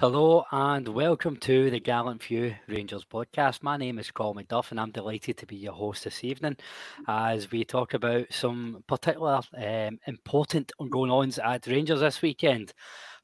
Hello and welcome to the Gallant Few Rangers podcast. My name is Colin McDuff and I'm delighted to be your host this evening as we talk about some particular um, important going ons at Rangers this weekend.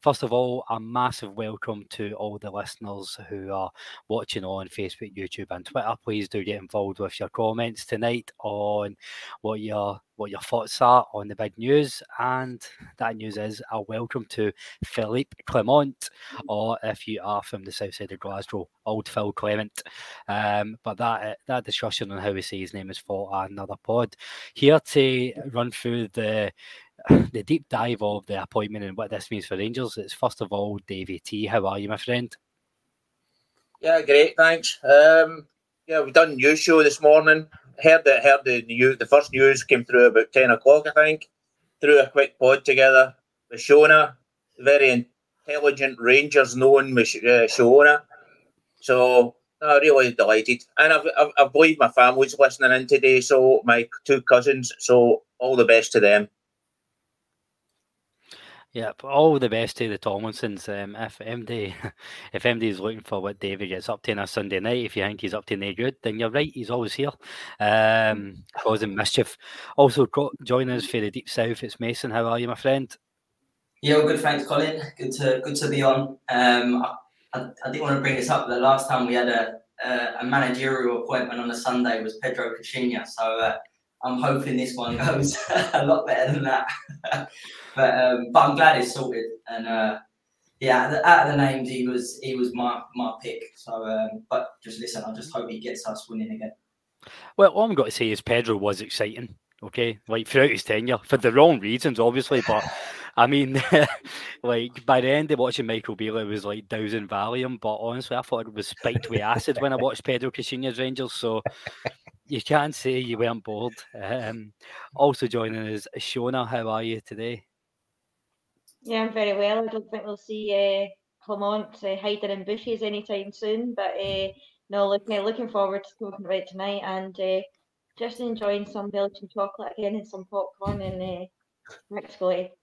First of all, a massive welcome to all the listeners who are watching on Facebook, YouTube, and Twitter. Please do get involved with your comments tonight on what your what your thoughts are on the big news. And that news is a welcome to Philippe Clement, or if you are from the south side of Glasgow, Old Phil Clement. Um, but that that discussion on how we say his name is for another pod. Here to run through the the deep dive of the appointment and what this means for Rangers. It's first of all Davy T. How are you, my friend? Yeah, great, thanks. Um, yeah, we've done news show this morning. Heard that heard the news. The first news came through about ten o'clock, I think. Threw a quick pod together with Shona, very intelligent Rangers known with uh, Shona. So I'm really delighted, and I've, I've, I believe my family's listening in today. So my two cousins. So all the best to them. Yeah, all the best to the Tomlinsons. Um, if MD, if MD is looking for what David gets up to on a Sunday night, if you think he's up to no good, then you're right. He's always here, um, causing mischief. Also join us for the deep south, it's Mason. How are you, my friend? Yeah, well, good. Thanks, Colin. Good to good to be on. Um, I, I, I didn't want to bring this up. but The last time we had a a, a managerial appointment on a Sunday was Pedro Caixinha. So. Uh, I'm hoping this one goes a lot better than that. but um, but I'm glad it's sorted. And uh, yeah, out of the names, he was he was my my pick. So, um, but just listen, I just hope he gets us winning again. Well, all I'm going to say is Pedro was exciting. Okay, like throughout his tenure for the wrong reasons, obviously, but. I mean, like by the end of watching Michael it was like dousing Valium. But honestly, I thought it was spiked with acid when I watched Pedro Caixinha's Rangers. So you can't say you weren't bored. Um, also joining us, Shona. How are you today? Yeah, I'm very well. I don't think we'll see uh, Clement uh, hiding in bushes anytime soon. But uh, no, look, uh, looking forward to talking about tonight and uh, just enjoying some Belgian chocolate again and some popcorn and uh, next go.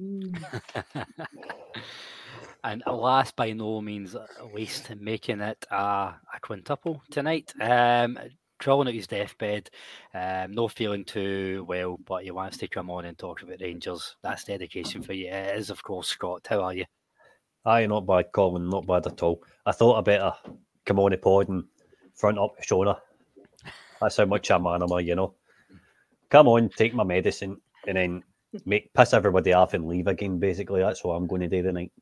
Mm. and last by no means least, making it a, a quintuple tonight. Um, crawling at his deathbed, um, no feeling too well, but he wants to come on and talk about Rangers. That's dedication for you. It is, of course, Scott. How are you? Aye, not bad, Colin. Not bad at all. I thought I better come on the pod and front up Shona. That's how much I'm animal, you know. Come on, take my medicine, and then make piss everybody off and leave again. Basically, that's what I'm going to do tonight.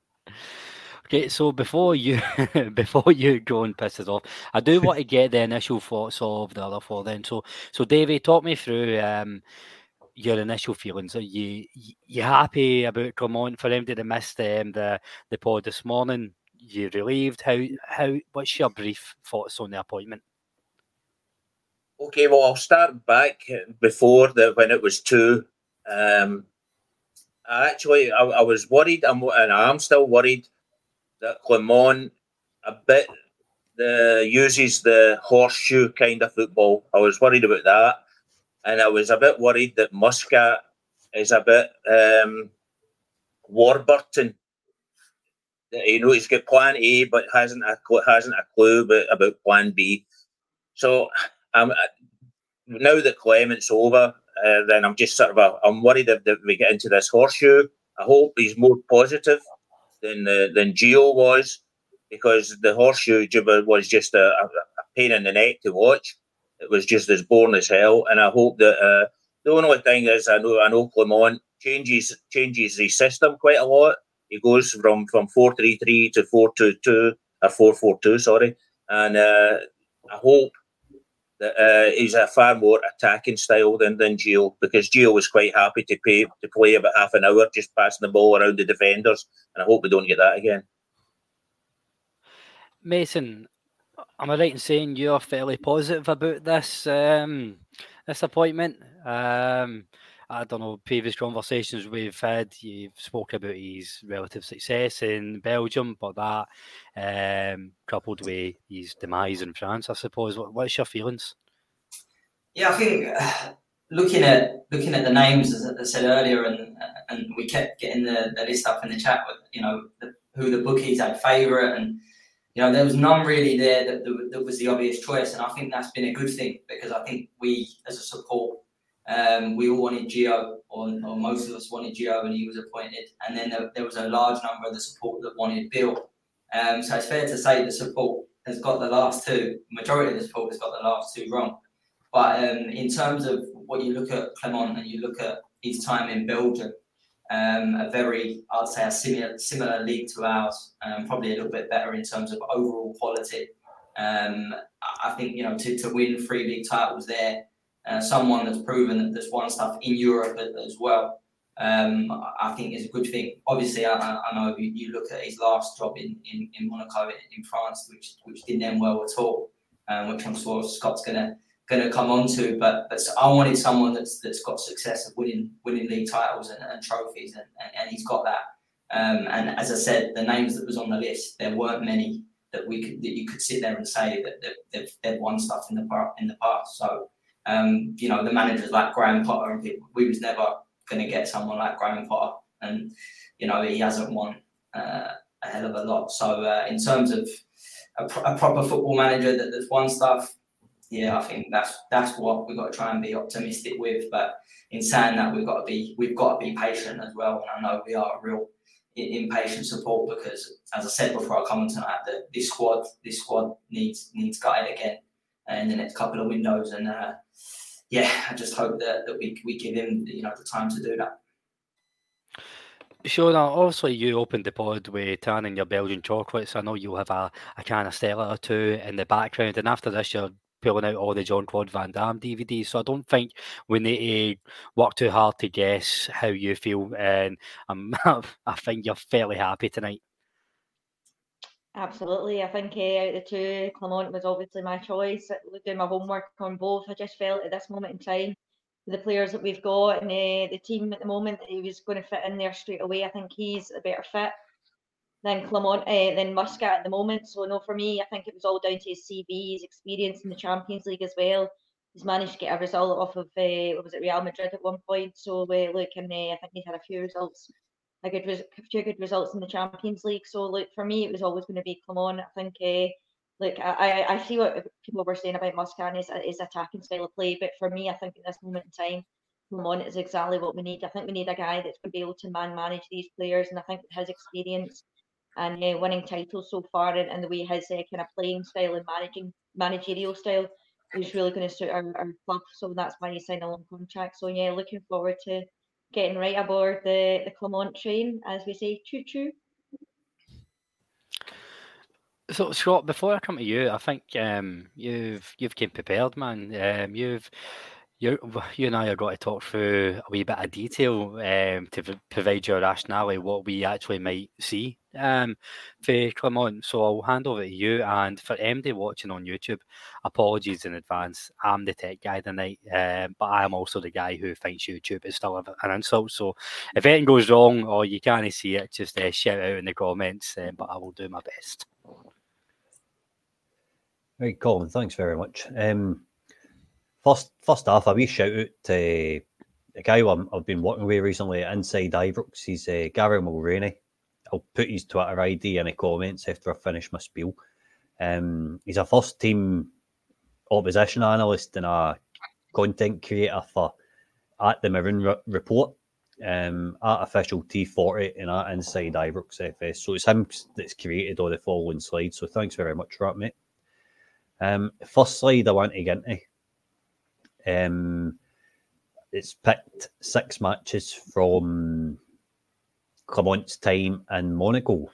Okay, so before you before you go and piss us off, I do want to get the initial thoughts of the other four. Then, so so Davey, talk me through um, your initial feelings. Are you you happy about Clermont for them to have missed um, the the pod this morning? You relieved? How how? What's your brief thoughts on the appointment? Okay, well, I'll start back before the when it was two. Um, actually, I, I was worried, and I'm still worried that Clermont a bit the uses the horseshoe kind of football. I was worried about that, and I was a bit worried that Muscat is a bit um, Warburton. You know, he's got Plan A, but hasn't a hasn't a clue about, about Plan B. So I'm now that Clement's over, uh, then I'm just sort of a, I'm worried that, that we get into this horseshoe. I hope he's more positive than uh, than Gio was, because the horseshoe was just a, a, pain in the neck to watch. It was just as boring as hell, and I hope that uh, the only thing is I know I know Clermont changes changes the system quite a lot. He goes from from four three three to four two two or four four two, sorry, and uh, I hope that uh, he's a far more attacking style than, than Gio because Gio was quite happy to pay to play about half an hour just passing the ball around the defenders, and I hope we don't get that again. Mason, am I right in saying you're fairly positive about this um, this appointment? Um, I don't know, previous conversations we've had, you've spoke about his relative success in Belgium, but that um, coupled with his demise in France, I suppose. What, what's your feelings? Yeah, I think looking at looking at the names as I said earlier, and and we kept getting the, the list up in the chat with you know the, who the bookies had favourite, and you know there was none really there that, that was the obvious choice, and I think that's been a good thing because I think we as a support um, we all wanted Gio, or, or, most of us wanted Gio, and he was appointed. And then there, there was a large number of the support that wanted Bill. Um, so it's fair to say the support has got the last two. Majority of the support has got the last two wrong. But um, in terms of what you look at Clement and you look at his time in Belgium, um, a very, I'd say, a similar similar league to ours, um, probably a little bit better in terms of overall quality. Um, I think you know to, to win three league titles there uh, someone that's proven that that's won stuff in Europe as well. Um, I think is a good thing. Obviously, I, I know you, you, look at his last job in, in, in Monaco in France, which which didn't end well at all, um, which I'm sure Scott's gonna gonna come on to. But but I wanted someone that's that's got success of winning winning league titles and, and trophies, and, and, and, he's got that. Um, and as I said, the names that was on the list, there weren't many that we could that you could sit there and say that, that they've, they've won stuff in the in the past. So um, you know, the managers like Graham Potter and people, we was never going to get someone like Graham Potter, and you know, he hasn't won uh, a hell of a lot. So uh, in terms of a, a, proper football manager that, that's won stuff, yeah, I think that's that's what we've got to try and be optimistic with. But in saying that, we've got to be we've got to be patient as well. And I know we are a real impatient support because, as I said before, I come on tonight that this squad this squad needs needs guided again in the next couple of windows. And uh, yeah, I just hope that, that we, we give him you know the time to do that. Sure. Now, obviously, you opened the pod with tanning your Belgian chocolates. I know you'll have a, a can of Stella or two in the background, and after this, you're pulling out all the Jean Claude Van Damme DVDs. So I don't think we need to work too hard to guess how you feel, and um, I think you're fairly happy tonight. Absolutely. I think uh, out of the two, Clement was obviously my choice. Doing my homework on both, I just felt at this moment in time, the players that we've got and uh, the team at the moment, he was going to fit in there straight away. I think he's a better fit than Clermont, uh, than Muscat at the moment. So, no, for me, I think it was all down to his CV, his experience in the Champions League as well. He's managed to get a result off of, uh, what was it, Real Madrid at one point. So, uh, look, and uh, I think he's had a few results a good few good results in the Champions League. So look, for me, it was always going to be Clermont. I think. Uh, I, I see what people were saying about Muscat is his attacking style of play, but for me, I think at this moment in time, Clermont is exactly what we need. I think we need a guy that's going to be able to man manage these players, and I think his experience and uh, winning titles so far, and, and the way his uh, kind of playing style and managing managerial style is really going to suit our, our club. So that's why he signed a long contract. So yeah, looking forward to getting right aboard the, the Clermont train, as we say, choo choo. So Scott, before I come to you, I think um, you've you've came prepared, man. Um, you've you, you and I are going to talk through a wee bit of detail um, to provide your rationale what we actually might see um, for Clermont. So I'll hand over to you. And for MD watching on YouTube, apologies in advance. I'm the tech guy tonight, um, but I am also the guy who thinks YouTube is still an insult. So if anything goes wrong or you can't see it, just uh, shout out in the comments. Um, but I will do my best. Right, Colin. Thanks very much. Um, First, first off, a wee shout out to a guy i have been working with recently Inside Ibrox. He's uh, Gary Mulroney. I'll put his Twitter ID in the comments after I finish my spiel. Um, he's a first team opposition analyst and a content creator for at the Maroon Re- Report, um, at official T40 and at Inside Ibrox FS. So it's him that's created all the following slides. So thanks very much for that, mate. Um, first slide I want to get into um, it's picked six matches from Clermont's time in Monaco,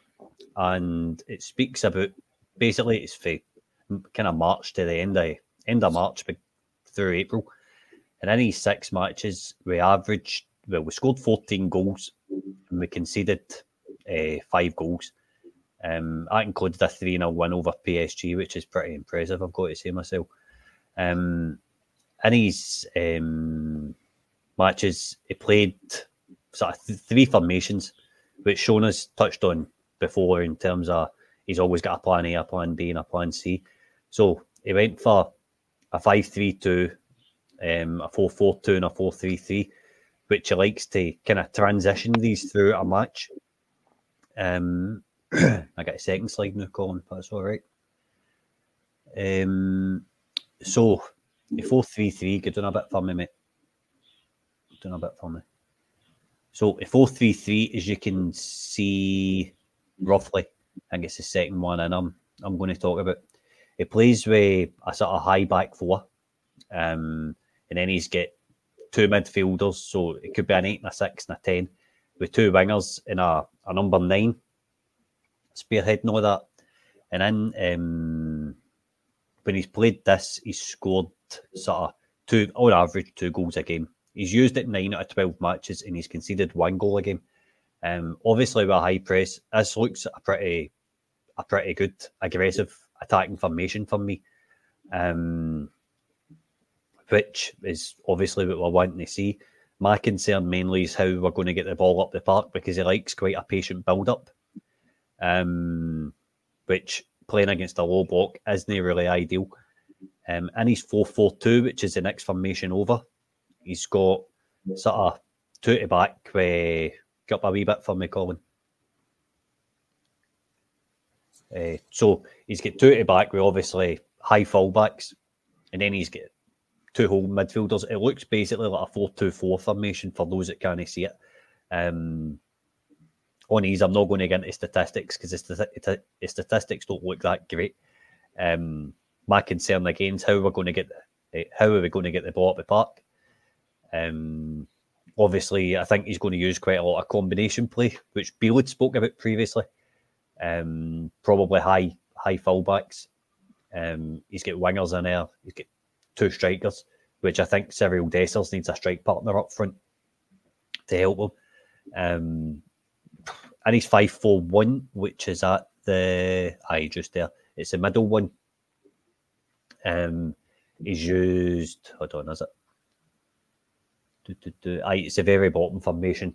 and it speaks about basically it's for kind of March to the end of end of March through April. In any six matches, we averaged well, we scored 14 goals and we conceded uh, five goals. Um, that included a 3 0 win over PSG, which is pretty impressive, I've got to say myself. Um, in his um, matches, he played sort of th- three formations, which Shona's touched on before in terms of he's always got a plan A, a plan B, and a plan C. So he went for a 5 3 2, um, a 4 4 2, and a 4 3 3, which he likes to kind of transition these through a match. Um, I got a second slide now, Colin, but that's all right. Um, so a 4 3 3, good doing a bit for me, mate. Doing a bit for me. So a 4 3 3, as you can see roughly, I think it's the second one, and I'm I'm going to talk about. He plays with a sort of high back four, um, and then he's got two midfielders, so it could be an eight and a six and a ten, with two wingers and a, a number nine spearheading all that. And then um, when he's played this, he's scored sort of two on average two goals a game. He's used it nine out of twelve matches, and he's conceded one goal a game. Um, obviously, with a high press, this looks a pretty, a pretty good aggressive attacking formation for me. Um, which is obviously what we're wanting to see. My concern mainly is how we're going to get the ball up the park because he likes quite a patient build up. Um, which playing against a low block isn't really ideal. Um, in his 4 4 2, which is the next formation over, he's got sort of two to back. Uh, up a wee bit for me, Colin. Uh, so he's got two to back with obviously high fullbacks, and then he's got two whole midfielders. It looks basically like a 4 2 4 formation for those that can't see it. Um, on these, I'm not going to get into statistics because the, the statistics don't look that great. Um, my concern again is how we're going to get the, how are we going to get the ball up the park. Um, obviously, I think he's going to use quite a lot of combination play, which Beelwood spoke about previously. Um, probably high high fullbacks. Um, he's got wingers in there. He's got two strikers, which I think Cyriel Dessers needs a strike partner up front to help him. Um, and he's five four one, which is at the I just there. It's the middle one um, he's used. Hold on, is it? Do, do, do. Aye, it's a very bottom formation.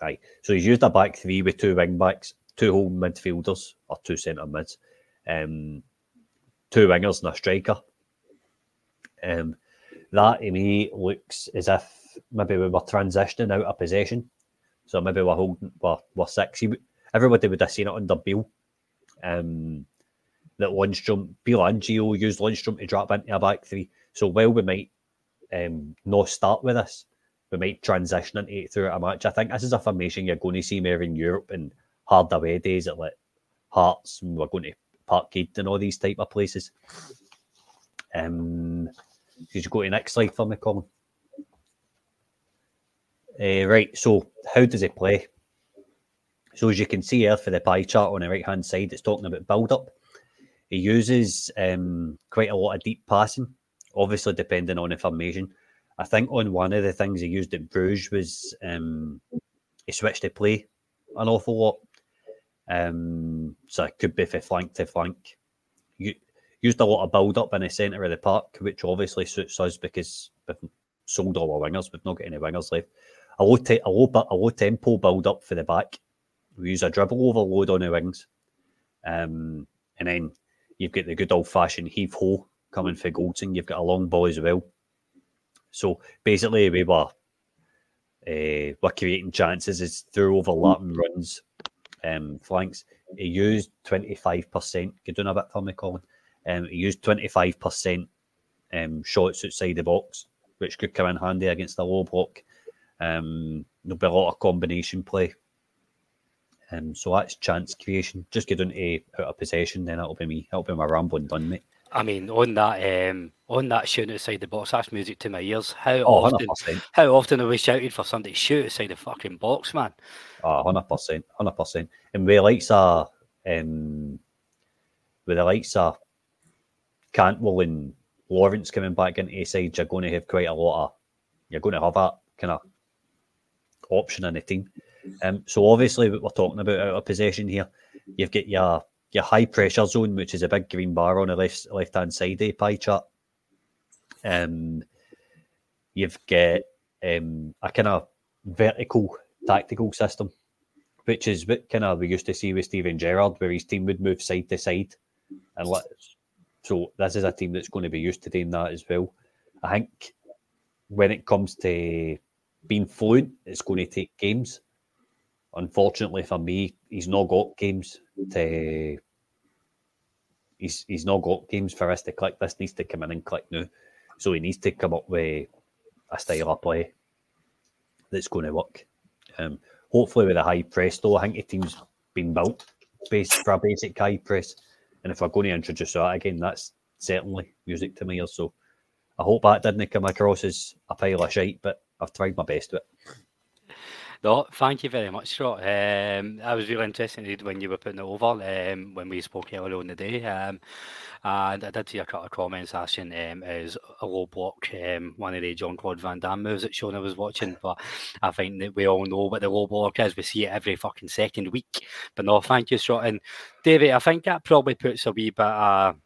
Aye, so he's used a back three with two wing backs, two home midfielders or two centre mids, um, two wingers and a striker. Um, that to me looks as if maybe we were transitioning out of possession. So maybe we're holding, we're, we're six. Everybody would have seen it under Beale. Um, that Lundstram, Beale and Gio used Lundstram to drop into a back three. So while we might um, not start with this, we might transition into it throughout a match. I think this is a formation you're going to see more in Europe and hard away days at like Hearts, and we're going to Parkhead and all these type of places. Um, could you go to the next slide for me, Colin? Uh, right, so how does it play? So as you can see here for the pie chart on the right hand side, it's talking about build up. He uses um, quite a lot of deep passing, obviously depending on information. I think on one of the things he used at Bruges was um, he switched to play an awful lot. Um, so it could be for flank to flank. You used a lot of build up in the centre of the park, which obviously suits us because we've sold all our wingers. We've not got any wingers left. A low, te- a low, a low tempo build up for the back. We use a dribble overload on the wings. Um, and then you've got the good old fashioned heave ho coming for Goldson. You've got a long ball as well. So basically, we were uh, creating chances is through overlapping runs, um, flanks. He used twenty five percent. You're doing a bit for me, Colin. Um, he used twenty five percent um, shots outside the box, which could come in handy against the low block. Um, there'll be a lot of combination play. Um, so that's chance creation. Just get into out of possession, then that'll be me. That'll be my rambling done, mate. I mean, on that, um, on that shooting outside the box, that's music to my ears. How Oh, often, 100%. how often are we shouted for somebody to shoot outside the fucking box, man? Ah, hundred percent, hundred percent. And with the likes of um, with the likes of Cantwell and Lawrence coming back into the side, you're going to have quite a lot of you're going to have that kind of option in the team. Um, so obviously, what we're talking about out of possession here, you've got your your high pressure zone, which is a big green bar on the left left hand side of the pie chart. Um, you've got um, a kind of vertical tactical system, which is what kind of we used to see with Steven Gerrard, where his team would move side to side, and let. So this is a team that's going to be used to doing that as well. I think when it comes to being fluent, it's going to take games. Unfortunately for me, he's not got games to. He's he's not got games for us to click. This needs to come in and click now. So he needs to come up with a style of play that's going to work. Um, hopefully with a high press though, I think the team's been built based for a basic high press. And if we're going to introduce that again, that's certainly music to my ears. So I hope that didn't come across as a pile of shite, but I've tried my best with it. No, thank you very much, Scott. Um, I was really interested in when you were putting it over um, when we spoke earlier on the day. Um, and I did see a couple of comments asking um, is a low block um, one of the John Claude Van Damme moves that Shona was watching. But I think that we all know what the low block is. We see it every fucking second week. But no, thank you, Scott. And David, I think that probably puts a wee bit of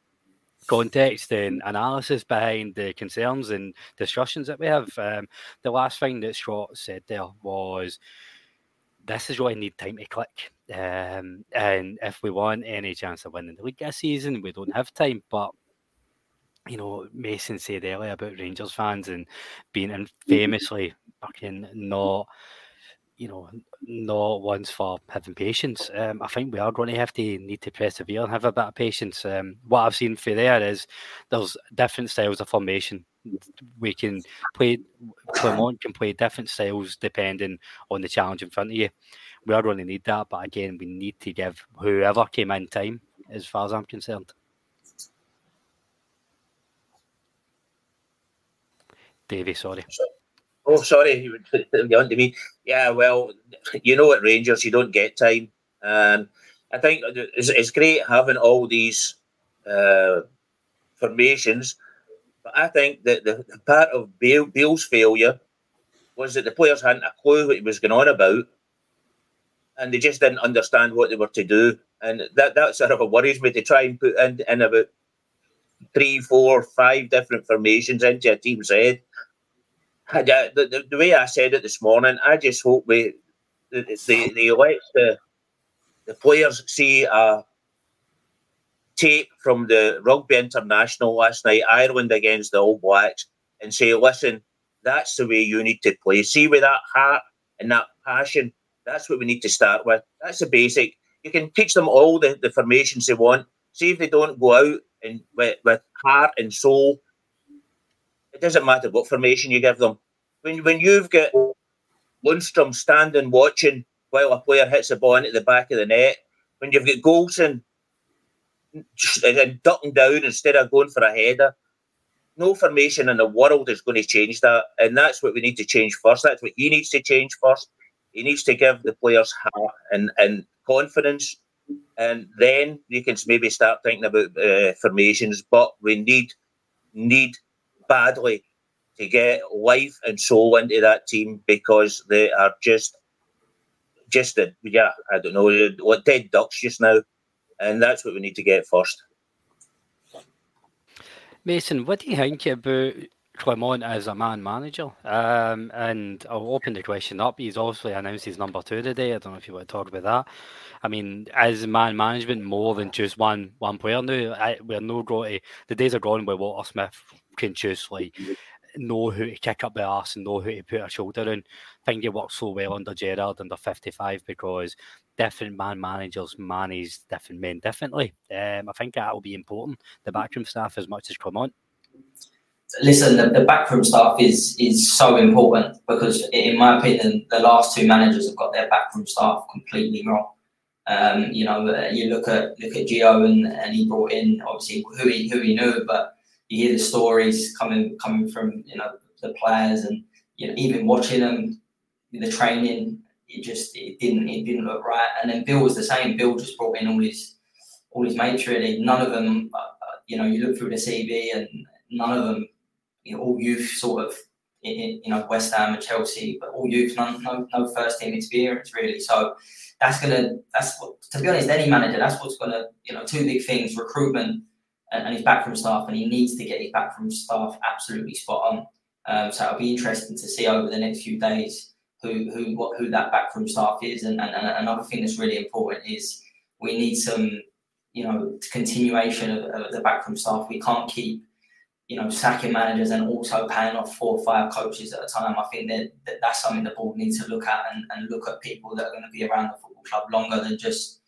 context and analysis behind the concerns and discussions that we have. Um, the last thing that Scott said there was this is really need time to click. Um, and if we want any chance of winning the league this season, we don't have time. But you know, Mason said earlier about Rangers fans and being infamously fucking not, you know, not ones for having patience. Um, I think we are going to have to need to persevere and have a bit of patience. Um, what I've seen for there is there's different styles of formation. We can play, Clermont can play different styles depending on the challenge in front of you. We are going to need that, but again, we need to give whoever came in time, as far as I'm concerned. Davey, sorry. Oh, sorry, you on to me. Yeah, well, you know at Rangers you don't get time, and I think it's, it's great having all these uh, formations, but I think that the, the part of Bale, Bale's failure was that the players hadn't a clue what he was going on about, and they just didn't understand what they were to do, and that that sort of worries me to try and put in, in about three, four, five different formations into a team's head. The, the, the way I said it this morning, I just hope we let the the players see a tape from the rugby international last night, Ireland against the All Blacks, and say, listen, that's the way you need to play. See with that heart and that passion. That's what we need to start with. That's the basic. You can teach them all the, the formations they want. See if they don't go out and with, with heart and soul it doesn't matter what formation you give them. When when you've got Lundstram standing watching while a player hits the ball into the back of the net, when you've got Goldson uh, ducking down instead of going for a header, no formation in the world is going to change that. And that's what we need to change first. That's what he needs to change first. He needs to give the players heart and, and confidence and then you can maybe start thinking about uh, formations. But we need need badly to get life and soul into that team because they are just just a, yeah I don't know what dead ducks just now, and that's what we need to get first. Mason, what do you think about Clement as a man manager. Um, and I'll open the question up. He's obviously announced his number two today. I don't know if you want to talk about that. I mean, is man management more than just one one player now? I, we're no going to, the days are gone where Walter Smith can just like know who to kick up the arse and know who to put a shoulder in. I think it worked so well under Gerrard under 55 because different man managers manage different men differently. Um, I think that will be important, the backroom staff as much as Clement listen, the, the backroom staff is is so important because, in my opinion, the last two managers have got their backroom staff completely wrong. Um, you know, uh, you look at look at Gio and, and he brought in obviously who he who he knew, but you hear the stories coming coming from you know the players and you know even watching them, the training, it just it didn't it didn't look right. And then Bill was the same. Bill just brought in all his all his mates really. None of them, uh, uh you know, you look through the CV and none of them you know, all youth sort of, you know, West Ham and Chelsea, but all youth, no, no, no first team experience really. So that's gonna, that's what, to be honest, any manager, that's what's gonna, you know, two big things: recruitment and, and his backroom staff, and he needs to get his backroom staff absolutely spot on. Um, so it'll be interesting to see over the next few days who who what who that backroom staff is. And, and, and another thing that's really important is we need some you know continuation of, of the backroom staff. We can't keep you know, sacking managers and also paying off four or five coaches at a time. I think that, that that's something the board needs to look at and, and look at people that are going to be around the football club longer than just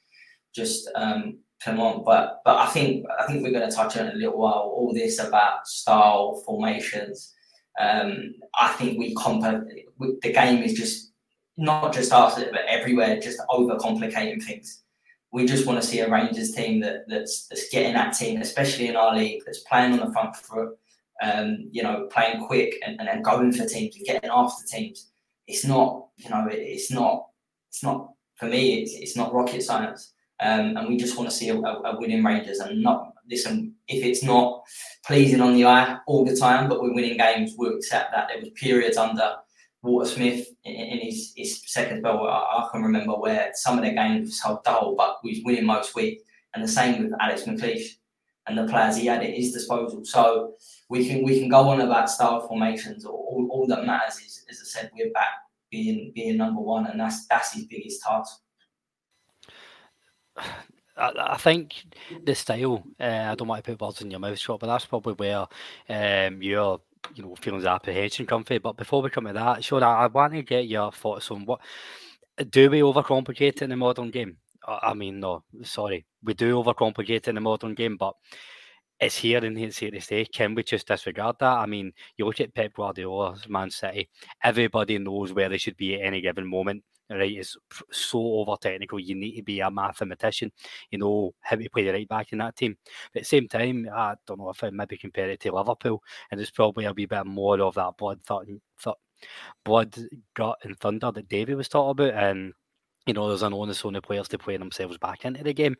just um, Clement. But but I think I think we're going to touch on a little while all this about style formations. Um, I think we comp the game is just not just us but everywhere, just overcomplicating things we just want to see a Rangers team that, that's that's getting that team, especially in our league, that's playing on the front foot, um, you know, playing quick and, and going for teams and getting after teams. It's not, you know, it, it's not, it's not for me. It's, it's not rocket science, um, and we just want to see a, a, winning Rangers and not listen. If it's not pleasing on the eye all the time, but we're winning games, we'll accept that. There was periods under Walter Smith in, in his, his second spell, I, I, can remember where some of the games were so dull, but we was winning most weeks. And the same with Alex McLeish and the players he had at his disposal. So we can we can go on about style formations. All, all that matters is, as I said, we're back being being number one, and that's that's his biggest task. I, think the style. Uh, I don't want to put words in your mouth, Scott, but that's probably where um, your you know feelings of apprehension come from. But before we come to that, Sean, I, I want to get your thoughts on what do we overcomplicate in the modern game? I mean, no, sorry, we do overcomplicate in the modern game, but it's here and it's here to stay. Can we just disregard that? I mean, you look at Pep Guardiola's Man City, everybody knows where they should be at any given moment right, is so over technical. You need to be a mathematician, you know how to play the right back in that team. But at the same time, I don't know if I maybe compare it to Liverpool, and it's probably a wee bit more of that blood, th- blood, gut, and thunder that Davy was talking about, and you know, there's an onus on the players to play themselves back into the game.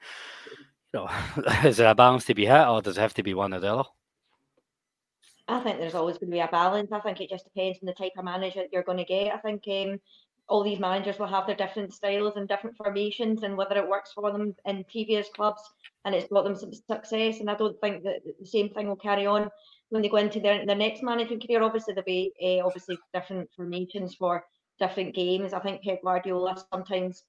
You know, is there a balance to be hit, or does it have to be one or the other? I think there's always going to be a balance. I think it just depends on the type of manager you're going to get. I think um, all these managers will have their different styles and different formations and whether it works for them in previous clubs and it's brought them some success. And I don't think that the same thing will carry on when they go into their, their next managing career. Obviously, there'll be uh, obviously different formations for different games. I think Pep Guardiola sometimes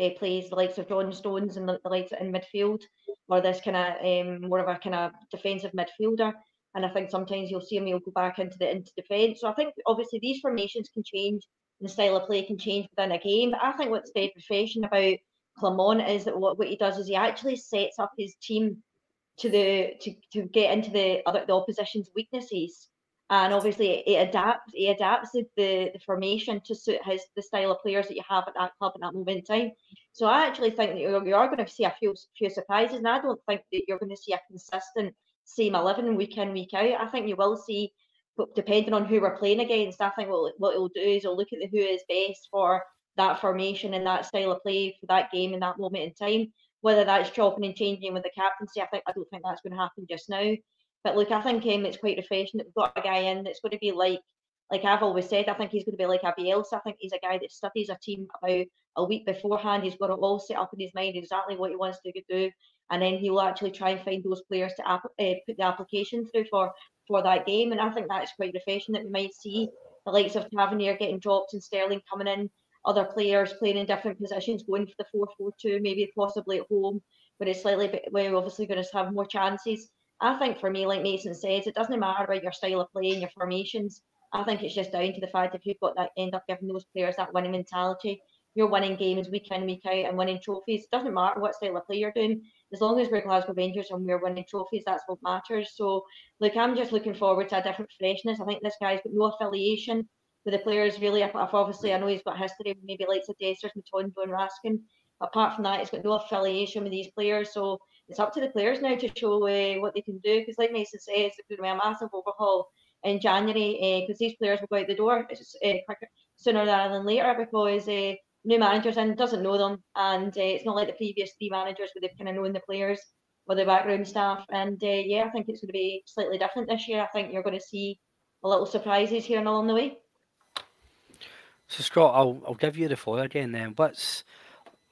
uh, plays the likes of John Stones and the, the likes in midfield, or this kind of um, more of a kind of defensive midfielder. And I think sometimes you'll see him, he'll go back into the into defence. So I think obviously these formations can change the style of play can change within a game. But I think what's very refreshing about Clement is that what, what he does is he actually sets up his team to the to, to get into the other the opposition's weaknesses. And obviously it adapts he adapts the, the, formation to suit his the style of players that you have at that club at that moment in time. So I actually think that you are going to see a few few surprises, and I don't think that you're going to see a consistent same eleven week in week out. I think you will see but depending on who we're playing against, I think what, what it'll do is it'll look at the who is best for that formation and that style of play for that game in that moment in time. whether that's chopping and changing with the captaincy, I think I don't think that's going to happen just now. But look, I think um, it's quite refreshing that we've got a guy in that's going to be like, like I've always said, I think he's going to be like a Bielsa. I think he's a guy that studies a team about a week beforehand. He's got it all set up in his mind exactly what he wants to do, and then he'll actually try and find those players to uh, put the application through for for that game. And I think that's quite refreshing that we might see the likes of Tavernier getting dropped and Sterling coming in, other players playing in different positions, going for the 4 4 2, maybe possibly at home, but it's slightly bit, we're obviously going to have more chances. I think for me, like Mason says, it doesn't matter about your style of play and your formations. I think it's just down to the fact if you've got that end up giving those players that winning mentality, you're winning games week in, week out, and winning trophies. It doesn't matter what style of play you're doing. As long as we're Glasgow Rangers and we're winning trophies, that's what matters. So, look, I'm just looking forward to a different freshness. I think this guy's got no affiliation with the players, really. I've obviously, I know he's got history, with maybe likes of Dessers, Matondo, and Raskin. Apart from that, he's got no affiliation with these players. So, it's up to the players now to show uh, what they can do. Because, like Mason says, it's going to be a massive overhaul in January because uh, these players will go out the door uh, quicker, sooner rather than later because new managers and doesn't know them, and uh, it's not like the previous three managers where they've kind of known the players or the background staff. And uh, yeah, I think it's going to be slightly different this year. I think you're going to see a little surprises here and along the way. So Scott, I'll I'll give you the floor again. Then what's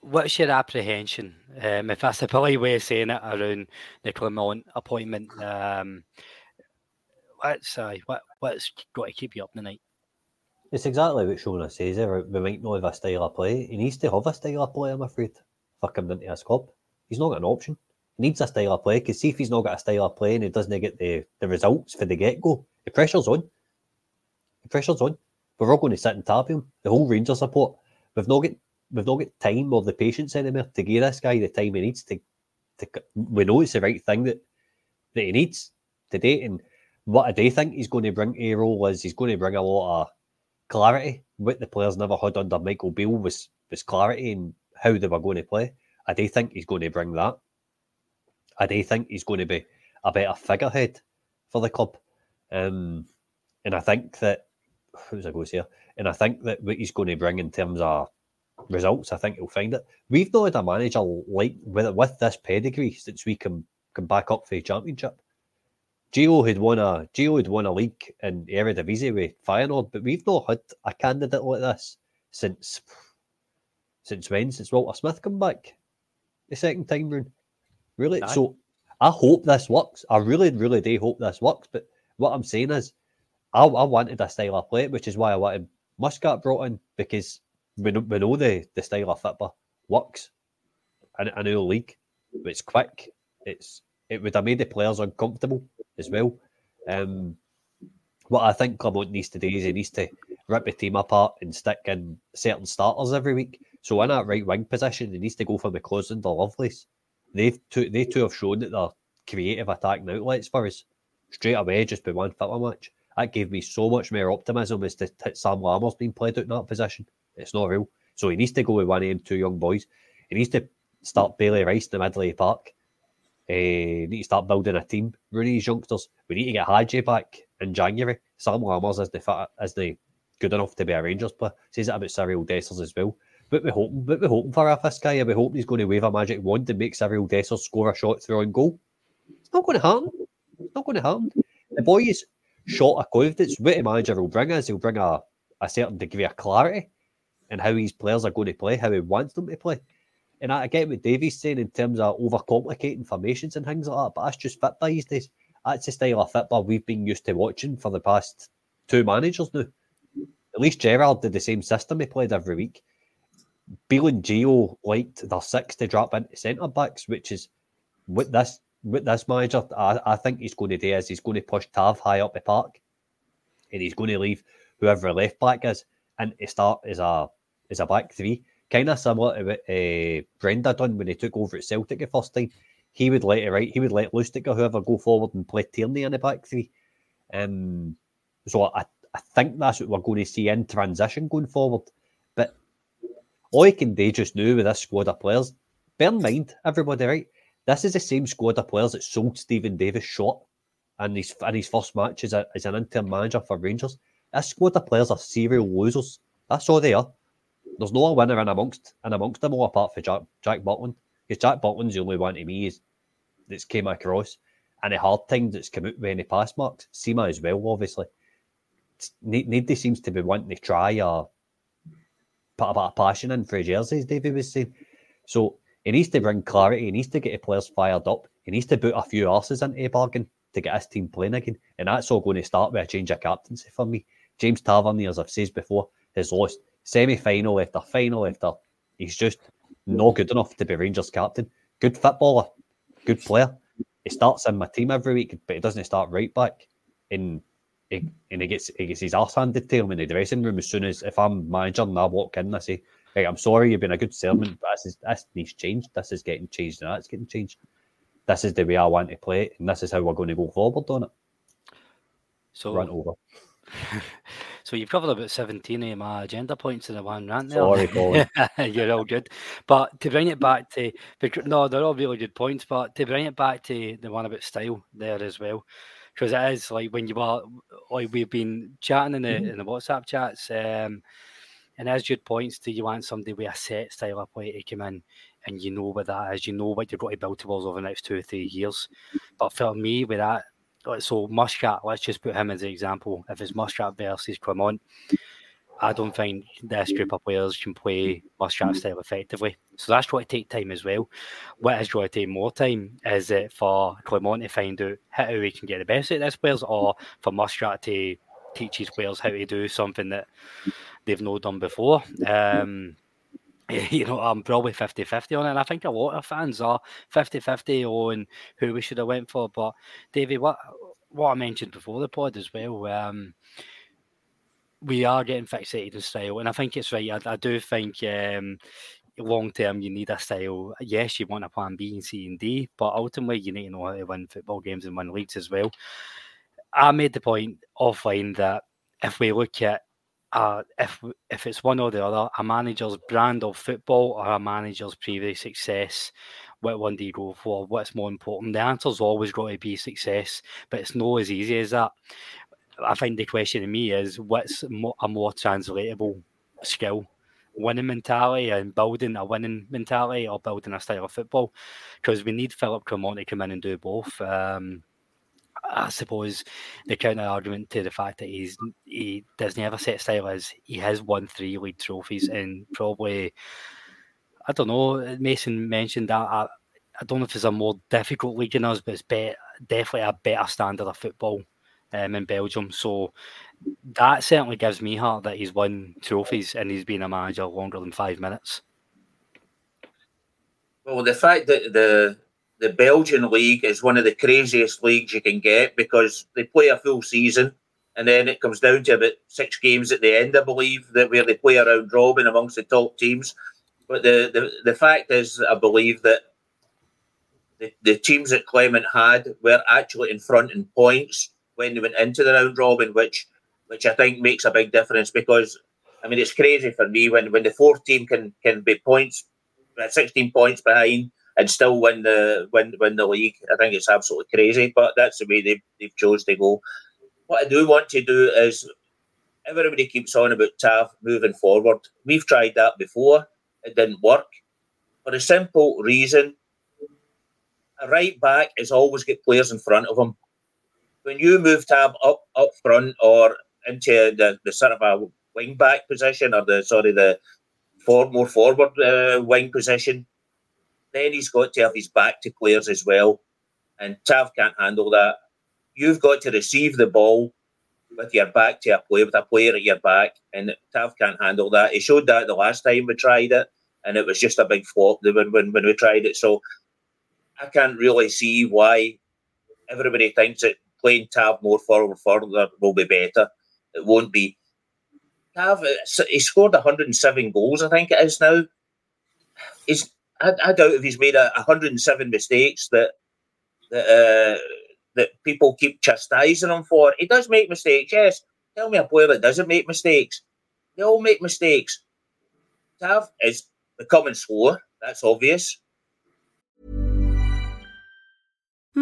what's your apprehension, um, if that's a polite way of saying it, around the Clement appointment? Um, what's uh, what what's got to keep you up the night? It's exactly what Shona says eh? there. We might not have a style of play. He needs to have a style of play, I'm afraid, for coming into his club. He's not got an option. He needs a style of play because see if he's not got a style of play and he doesn't get the, the results for the get go, the pressure's on. The pressure's on. We're all going to sit and tap him. The whole Rangers support. We've not got we've not got time or the patience anymore to give this guy the time he needs to. to we know it's the right thing that that he needs today. And what I do think he's going to bring to a role is he's going to bring a lot of clarity. What the players never had under Michael Beale was was clarity in how they were going to play. I do think he's going to bring that. I do think he's going to be a better figurehead for the club. Um, and I think that who's I goes here? And I think that what he's going to bring in terms of results, I think he'll find it. We've not had a manager like with with this pedigree since we can come back up for the championship. Gio had won a Gio had won a league in Eredivisie with Feyenoord, but we've not had a candidate like this since since when? Since Walter Smith come back the second time round. Really? Aye. So I hope this works. I really, really do hope this works. But what I'm saying is, I, I wanted a style of play, which is why I wanted Muscat brought in because we know, we know the, the style of football works in a new league. It's quick. It's it would have made the players uncomfortable as well. Um, what I think Clement needs to do is he needs to rip the team apart and stick in certain starters every week. So in that right wing position, he needs to go for McCausland the Lovelace. They've two, they two have shown that they're creative attacking outlets for us straight away, just by one football match. That gave me so much more optimism as to Sam Lammers being played out in that position. It's not real. So he needs to go with one of them two young boys. He needs to start Bailey Rice in the middle of the park uh, need to start building a team. Rooney these youngsters. We need to get Hagi back in January. Sam Lammers is the fit, is the good enough to be a Rangers player. Says it about Cyriel Dessers as well. But we hope, but we're hoping for this guy. We hope he's going to wave a magic wand and make Cyriel Dessers score a shot through on goal. It's not going to happen. It's not going to happen. The boy is shot of confidence. What the manager will bring us, he'll bring a, a certain degree of clarity in how his players are going to play, how he wants them to play. And I get what Davey's saying in terms of overcomplicating formations and things like that, but that's just football these days. That's the style of football we've been used to watching for the past two managers now. At least Gerrard did the same system he played every week. Beale and Gio liked their six to drop into centre backs, which is what this with this manager, I, I think he's going to do is he's going to push Tav high up the park, and he's going to leave whoever left back is and to start as a as a back three kind of similar to what uh, Brendan done when he took over at Celtic the first time. He would let it right. He would let Lustig or whoever go forward and play Tierney in the back three. Um, so I, I think that's what we're going to see in transition going forward. But all you can do just now with this squad of players, bear in mind, everybody, right? This is the same squad of players that sold Steven Davis short in his, in his first match as, a, as an interim manager for Rangers. This squad of players are serial losers. That's all they are. There's no winner in amongst in amongst them all apart from Jack Jack Butland. Because Jack Butland's the only one to me is that's came across, and the hard times that's come out with any pass marks. Sima as well, obviously. Nobody seems to be wanting to try or put a bit of passion in for jerseys, David was saying. So he needs to bring clarity, he needs to get the players fired up, he needs to put a few horses into a bargain to get his team playing again. And that's all going to start with a change of captaincy for me. James Tavernier, as I've said before, has lost semi final after final after. He's just not good enough to be Rangers captain. Good footballer, good player. He starts in my team every week, but he doesn't start right back. And he, and he gets he gets his arse handed to him in the dressing room as soon as if I'm manager and I walk in, I say, hey, I'm sorry, you've been a good servant, but this is this needs changed. This is getting changed and that's getting changed. This is the way I want to play it, and this is how we're going to go forward on it. So run over. So you've covered about 17 of my agenda points in the one rant there. Sorry. You're all good. But to bring it back to, no, they're all really good points, but to bring it back to the one about style there as well, because it is like when you are, like we've been chatting in the, mm-hmm. in the WhatsApp chats, um, and as good points, do you want somebody with a set style of play to come in and you know what that is, you know what you've got to build towards over the next two or three years. But for me, with that, so Muscat, let's just put him as an example. If it's Muscat versus Clement, I don't think this group of players can play Muscat style effectively. So that's going to take time as well. What is going to take more time is it for Clement to find out how he can get the best at this players, or for Muscat to teach his players how to do something that they've not done before. Um, you know, I'm probably 50 50 on it. And I think a lot of fans are 50 50 on who we should have went for. But, Davey, what what I mentioned before the pod as well, um, we are getting fixated in style. And I think it's right. I, I do think um, long term you need a style. Yes, you want a plan B and C and D, but ultimately you need to know how to win football games and win leagues as well. I made the point offline that if we look at uh, if if it's one or the other, a manager's brand of football or a manager's previous success, what one do you go for? What's more important? The answer's always got to be success, but it's not as easy as that. I think the question to me is what's a more translatable skill? Winning mentality and building a winning mentality or building a style of football? Because we need Philip Clement to come in and do both. Um, I suppose the counter argument to the fact that he's he doesn't have a set style is he has won three league trophies and probably I don't know. Mason mentioned that I, I don't know if it's a more difficult league than us, but it's be, definitely a better standard of football um, in Belgium. So that certainly gives me heart that he's won trophies and he's been a manager longer than five minutes. Well, the fact that the the Belgian league is one of the craziest leagues you can get because they play a full season and then it comes down to about six games at the end, I believe, that where they play a round robin amongst the top teams. But the, the, the fact is, I believe that the, the teams that Clement had were actually in front in points when they went into the round robin, which which I think makes a big difference because I mean it's crazy for me when, when the fourth team can can be points, uh, sixteen points behind and still win the win win the league. I think it's absolutely crazy, but that's the way they've, they've chose to go. What I do want to do is everybody keeps on about Tav moving forward. We've tried that before, it didn't work. For a simple reason, a right back is always get players in front of him. When you move Tav up up front or into the, the sort of a wing back position or the sorry the for, more forward uh, wing position, then he's got to have his back to players as well. And Tav can't handle that. You've got to receive the ball with your back to a player, with a player at your back. And Tav can't handle that. He showed that the last time we tried it, and it was just a big flop when, when, when we tried it. So I can't really see why everybody thinks that playing Tav more forward further will be better. It won't be. Tav, uh, he scored 107 goals, I think it is now. He's I, I doubt if he's made a, 107 mistakes that that uh, that people keep chastising him for. He does make mistakes, yes. Tell me a player that doesn't make mistakes. They all make mistakes. Tav is becoming slower. That's obvious.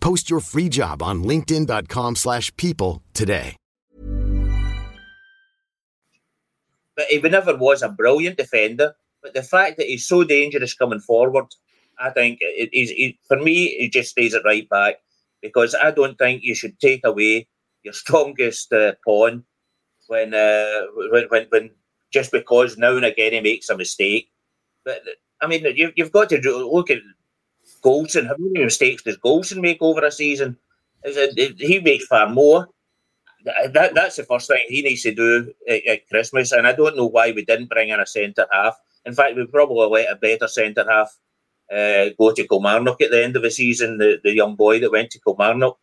Post your free job on linkedin.com/people slash people today. but he never was a brilliant defender. But the fact that he's so dangerous coming forward, I think it, he's, he, for me, he just stays at right back because I don't think you should take away your strongest uh, pawn when, uh, when, when, when just because now and again he makes a mistake. But I mean, you, you've got to look at Goldson. How many mistakes does Goldson make over a season? He makes far more that, that's the first thing he needs to do at, at, Christmas. And I don't know why we didn't bring in a centre half. In fact, we probably let a better centre half uh, go to Kilmarnock at the end of the season. The, the young boy that went to Kilmarnock,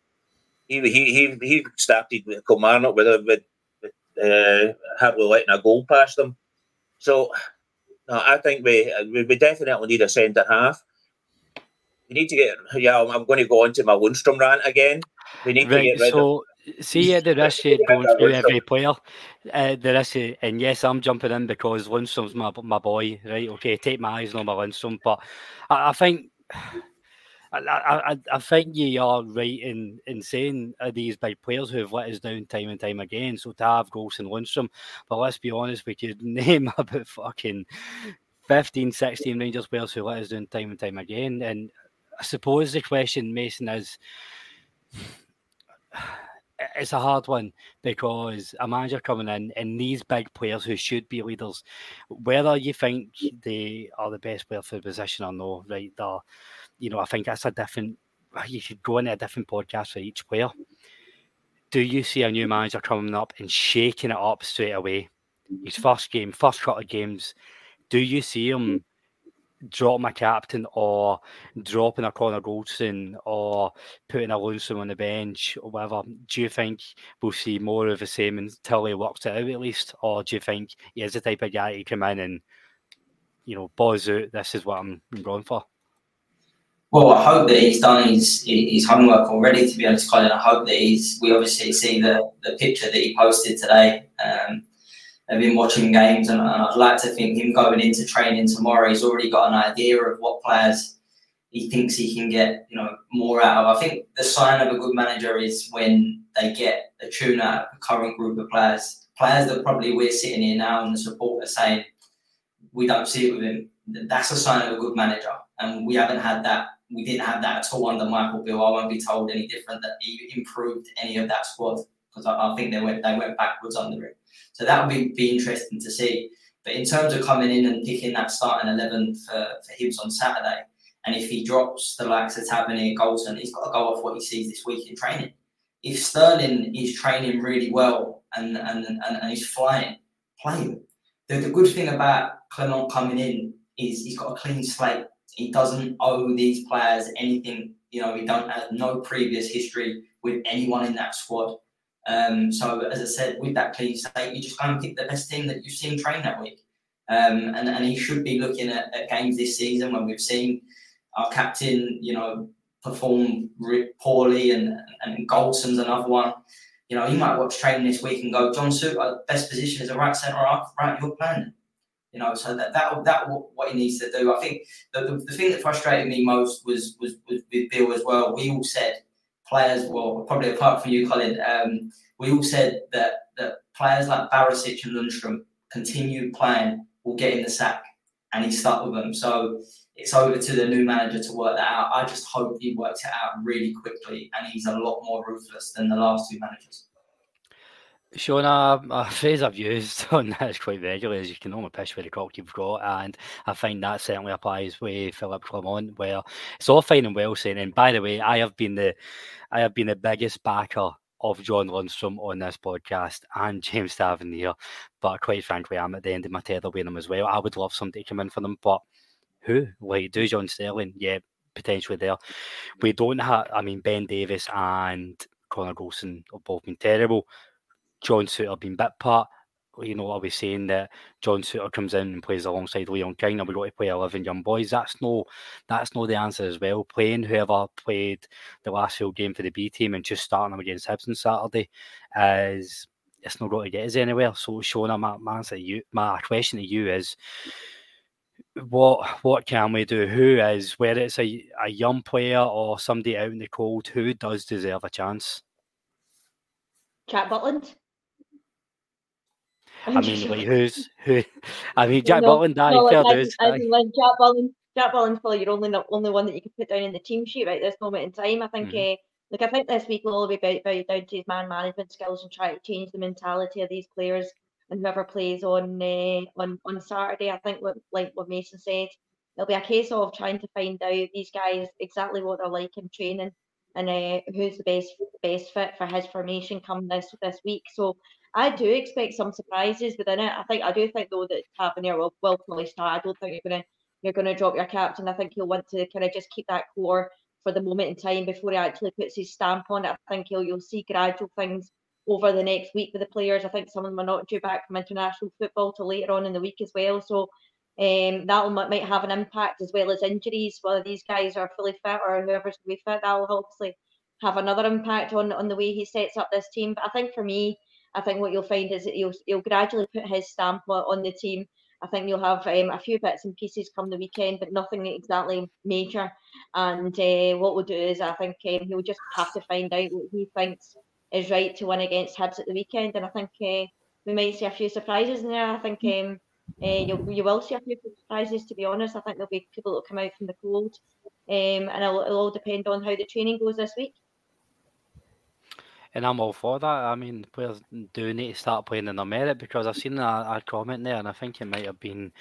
he he he, he started with Kilmarnock with, with, with uh, hardly letting a goal past them. So no, I think we we definitely need a centre half. We need to get. Yeah, I'm, I'm going to go on to my Lundstram rant again. We need right, to get rid of so, of see at the risk of going through every player, uh, the risk, of, and yes, I'm jumping in because Lundstram's my my boy, right? Okay, take my eyes on my Lundstram, but I, I think. I, I, I think you are right in, in saying uh, these big players who have let us down time and time again. So to have Goldson Lundstram, but let's be honest, we could name about fucking 15, 16 Rangers players who let us down time and time again. And I suppose the question, Mason, is it's a hard one because a manager coming in and these big players who should be leaders, whether you think they are the best player for the position or no, right? They're, you know, I think that's a different. You should go into a different podcast for each player. Do you see a new manager coming up and shaking it up straight away? His first game, first couple of games. Do you see him drop my captain or dropping a Connor Goldson or putting a Lundstram on the bench or whatever, do you think we'll see more of the same until he works it out at least? Or do you think he is the type of guy to come in and, you know, buzz out, this is what I'm going for? Well, I hope that he's done his his homework already. To be honest, Colin, I hope that he's. We obviously see the the picture that he posted today. Um, I've been watching games, and, and I'd like to think him going into training tomorrow, he's already got an idea of what players he thinks he can get, you know, more out of. I think the sign of a good manager is when they get a tune out of the current group of players, players that probably we're sitting here now and the support are saying we don't see it with him. That's a sign of a good manager, and we haven't had that. We didn't have that at all under Michael Beale. I won't be told any different that he improved any of that squad because I, I think they went they went backwards under him. So that would be, be interesting to see. But in terms of coming in and picking that starting 11 for, for Hibs on Saturday, and if he drops the likes of Tavernier, Goldson, he's got to go off what he sees this week in training. If Sterling is training really well and, and, and, and he's flying, play him. The, the good thing about Clement coming in is he's got a clean slate. He doesn't owe these players anything. You know, he don't have no previous history with anyone in that squad. Um, so as I said, with that clean slate, you just go and pick the best team that you've seen train that week. Um, and, and he should be looking at, at, games this season when we've seen our captain, you know, perform poorly and, and Goldson's another one. You know, he might watch training this week and go, John Souttar, uh, best position is a right centre half, right, you're playing. You know, so that that that what he needs to do. I think the, the, the thing that frustrated me most was, was was with Beale as well. We all said players, well, probably apart from you, Colin, um, we all said that that players like Barisic and Lundstram continue playing will get in the sack, and he stuck with them. So it's over to the new manager to work that out. I just hope he works it out really quickly, and he's a lot more ruthless than the last two managers. Shona, a phrase I've used on this quite regularly is you can only piss with the cock you've got, and I find that certainly applies with Philip Clement, where it's all fine and well saying. And by the way, I have been the, I have been the biggest backer of John Lundstram on this podcast and James Tavernier, but quite frankly, I'm at the end of my tether with them as well. I would love somebody to come in for them, but who? Like, Dujon Sterling? Yeah, potentially there. We don't have. I mean, Ben Davies and Connor Goldson have both been terrible. John Souttar been bit part. You know, are we saying that John Souttar comes in and plays alongside Leon King and we got to play eleven young boys? That's no that's no the answer as well. Playing whoever played the last field game for the B team and just starting them against Hibs on Saturday is it's not going to get us anywhere. So Shona, my, my answer to you my question to you is what what can we do? Who is whether it's a, a young player or somebody out in the cold, who does deserve a chance? Jack Butland. I mean, like who's who? I mean, Jack no, Butland. No, like, I, I, I like Jack Butland. Jack Butland's probably your only the only one that you can put down in the team sheet right this moment in time. I think. Mm-hmm. Uh, look, I think this week will all be about, about down to his man management skills and try to change the mentality of these players and whoever plays on uh, on on Saturday. I think, what, like what Mason said, it'll be a case of trying to find out these guys exactly what they're like in training and uh, who's the best best fit for his formation come this this week. So I do expect some surprises within it. I think I do think though that Tavernier will will start. I don't think you're gonna you're gonna drop your captain. I think he'll want to kind of just keep that core for the moment in time before he actually puts his stamp on it. I think he'll you'll see gradual things over the next week with the players. I think some of them are not due back from international football till later on in the week as well. So um, that might have an impact as well as injuries, whether these guys are fully fit or whoever's going to be fit. That will obviously have another impact on, on the way he sets up this team. But I think for me, I think what you'll find is that he'll, he'll gradually put his stamp on the team. I think you'll have um, a few bits and pieces come the weekend, but nothing exactly major. And uh, what we'll do is, I think um, he'll just have to find out what he thinks is right to win against Hibs at the weekend. And I think uh, we might see a few surprises in there. I think um, uh, you'll, you will see a few surprises, to be honest. I think there'll be people that will come out from the cold. Um, and it'll, it'll all depend on how the training goes this week. And I'm all for that. I mean, players do need to start playing in their merit because I've seen a, a comment there, and I think it might have been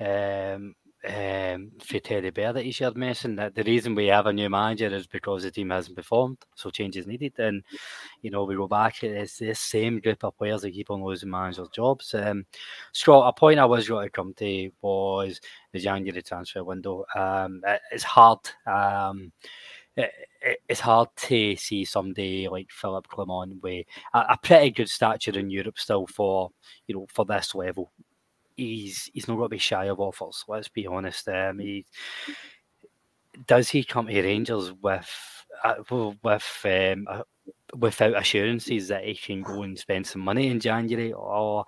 um, um, for Teddy Bear that he shared mentioned that the reason we have a new manager is because the team hasn't performed, so change is needed. And you know, we go back, it's the same group of players that keep on losing managers' jobs. Um, Scott, a point I was going to come to was the January transfer window. Um, it's hard. Um, it, it's hard to see somebody like Philip Clement with a, a, pretty good stature in Europe still for you know for this level he's he's not going to be shy of offers. Let's be honest. Um, he does he come to Rangers with uh, with um, uh, without assurances that he can go and spend some money in January or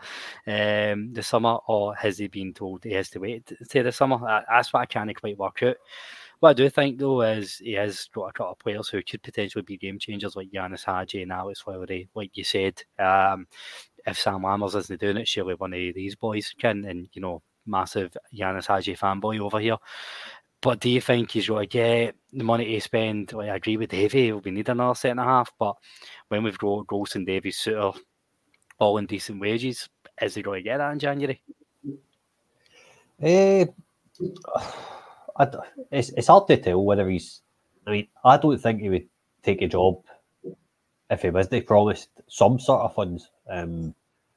um, the summer, or has he been told he has to wait to the summer? That's what I can't quite work out. What I do think though is he has got a couple of players who could potentially be game changers like Ianis Hagi and Alex Lowry, like you said. Um, if Sam Lammers isn't doing it, surely one of these boys can. And you know, massive Ianis Hagi fanboy over here. But do you think he's going to get the money to spend? Like, I agree with Davey, we need another set and a half. But when we've got Gross and Davies, Souttar, all in decent wages, is he going to get that in January? Uh, it's, it's hard to tell whether he's. I mean, I don't think he would take a job if he wasn't promised some sort of funds. Um,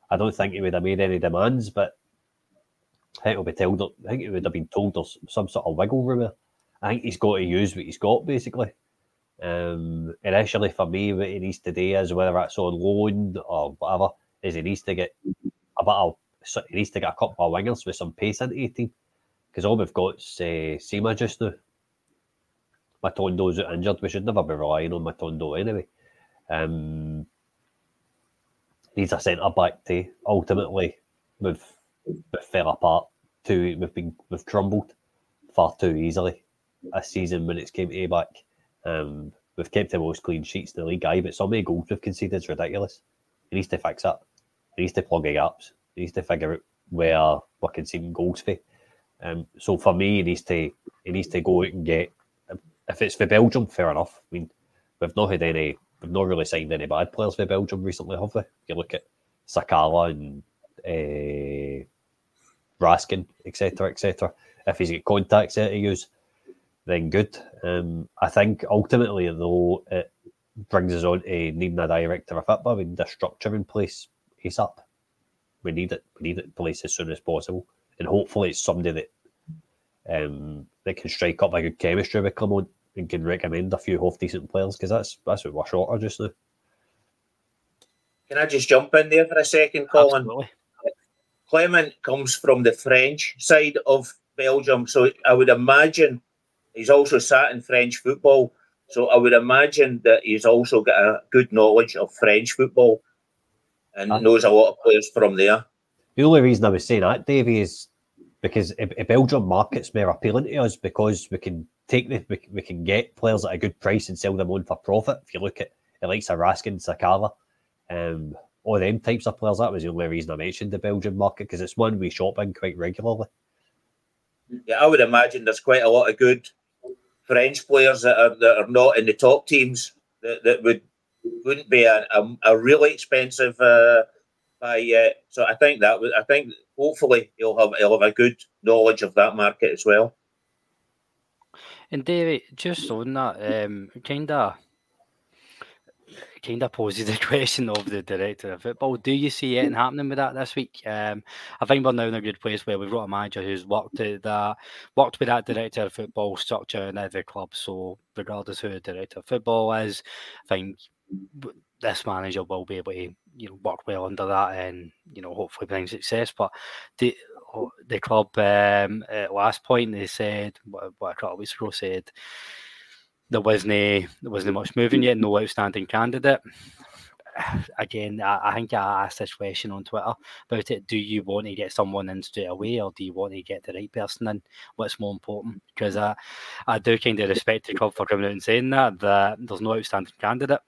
I don't think he would have made any demands, but I think he'll be told. I think he would have been told there's some sort of wiggle room. I think he's got to use what he's got basically. Um, initially, for me, what he needs to do is whether it's on loan or whatever, is he needs to get a bit of he needs to get a couple of wingers with some pace into the team. Because all we've got is uh, Sima just now. Matondo's injured. We should never be relying on Matondo anyway. Um, needs a centre back to ultimately we've, we've fell apart too we've been we've crumbled far too easily a season when it's came to back. Um, we've kept the most clean sheets in the league, aye, but some of the goals we've conceded is ridiculous. He needs to fix up. He needs to plug the gaps. He needs to figure out where we're conceding goals for. Um, so for me, he needs to he needs to go out and get. If it's for Belgium, fair enough. I mean, we've not had any We've not really signed any bad players for Belgium recently, have we? You look at Sakala and uh, Raskin, etc., etc. If he's got contacts there to use, then good. Um, I think ultimately, though, it brings us on to needing a director of football. We need a structure in place up. We need it. We need it in place as soon as possible, and hopefully, it's somebody that um, that can strike up a good chemistry with Clement and can recommend a few half decent players because that's that's what we're short of just now. Can I just jump in there for a second, Colin? Absolutely. Clement comes from the French side of Belgium, so I would imagine he's also sat in French football. So I would imagine that he's also got a good knowledge of French football and Uh, knows a lot of players from there. The only reason I was saying that, Davey, is because if Belgium market's more appealing to us because we can take the we, we can get players at a good price and sell them on for profit. If you look at the likes of Raskin, Sakala, um, all them types of players, that was the only reason I mentioned the Belgian market because it's one we shop in quite regularly. Yeah, I would imagine there's quite a lot of good French players that are that are not in the top teams that, that would wouldn't be a, a, a really expensive uh, buy yet. So I think that would I think hopefully he'll have he'll have a good knowledge of that market as well. And David, just on that, um, kind of, kind of poses the question of the director of football. Do you see anything happening with that this week? Um, I think we're now in a good place where we've got a manager who's worked at that, worked with that director of football structure in every club. So regardless who the director of football is, I think this manager will be able to, you know, work well under that and you know hopefully bring success. But the the club um, at last point they said what, what a couple of weeks ago said there wasn't there wasn't much moving yet, no outstanding candidate. Again, I, I think I asked this question on Twitter about it. Do you want to get someone in straight away, or do you want to get the right person in? What's more important? Because I, I do kind of respect the club for coming out and saying that that there's no outstanding candidate,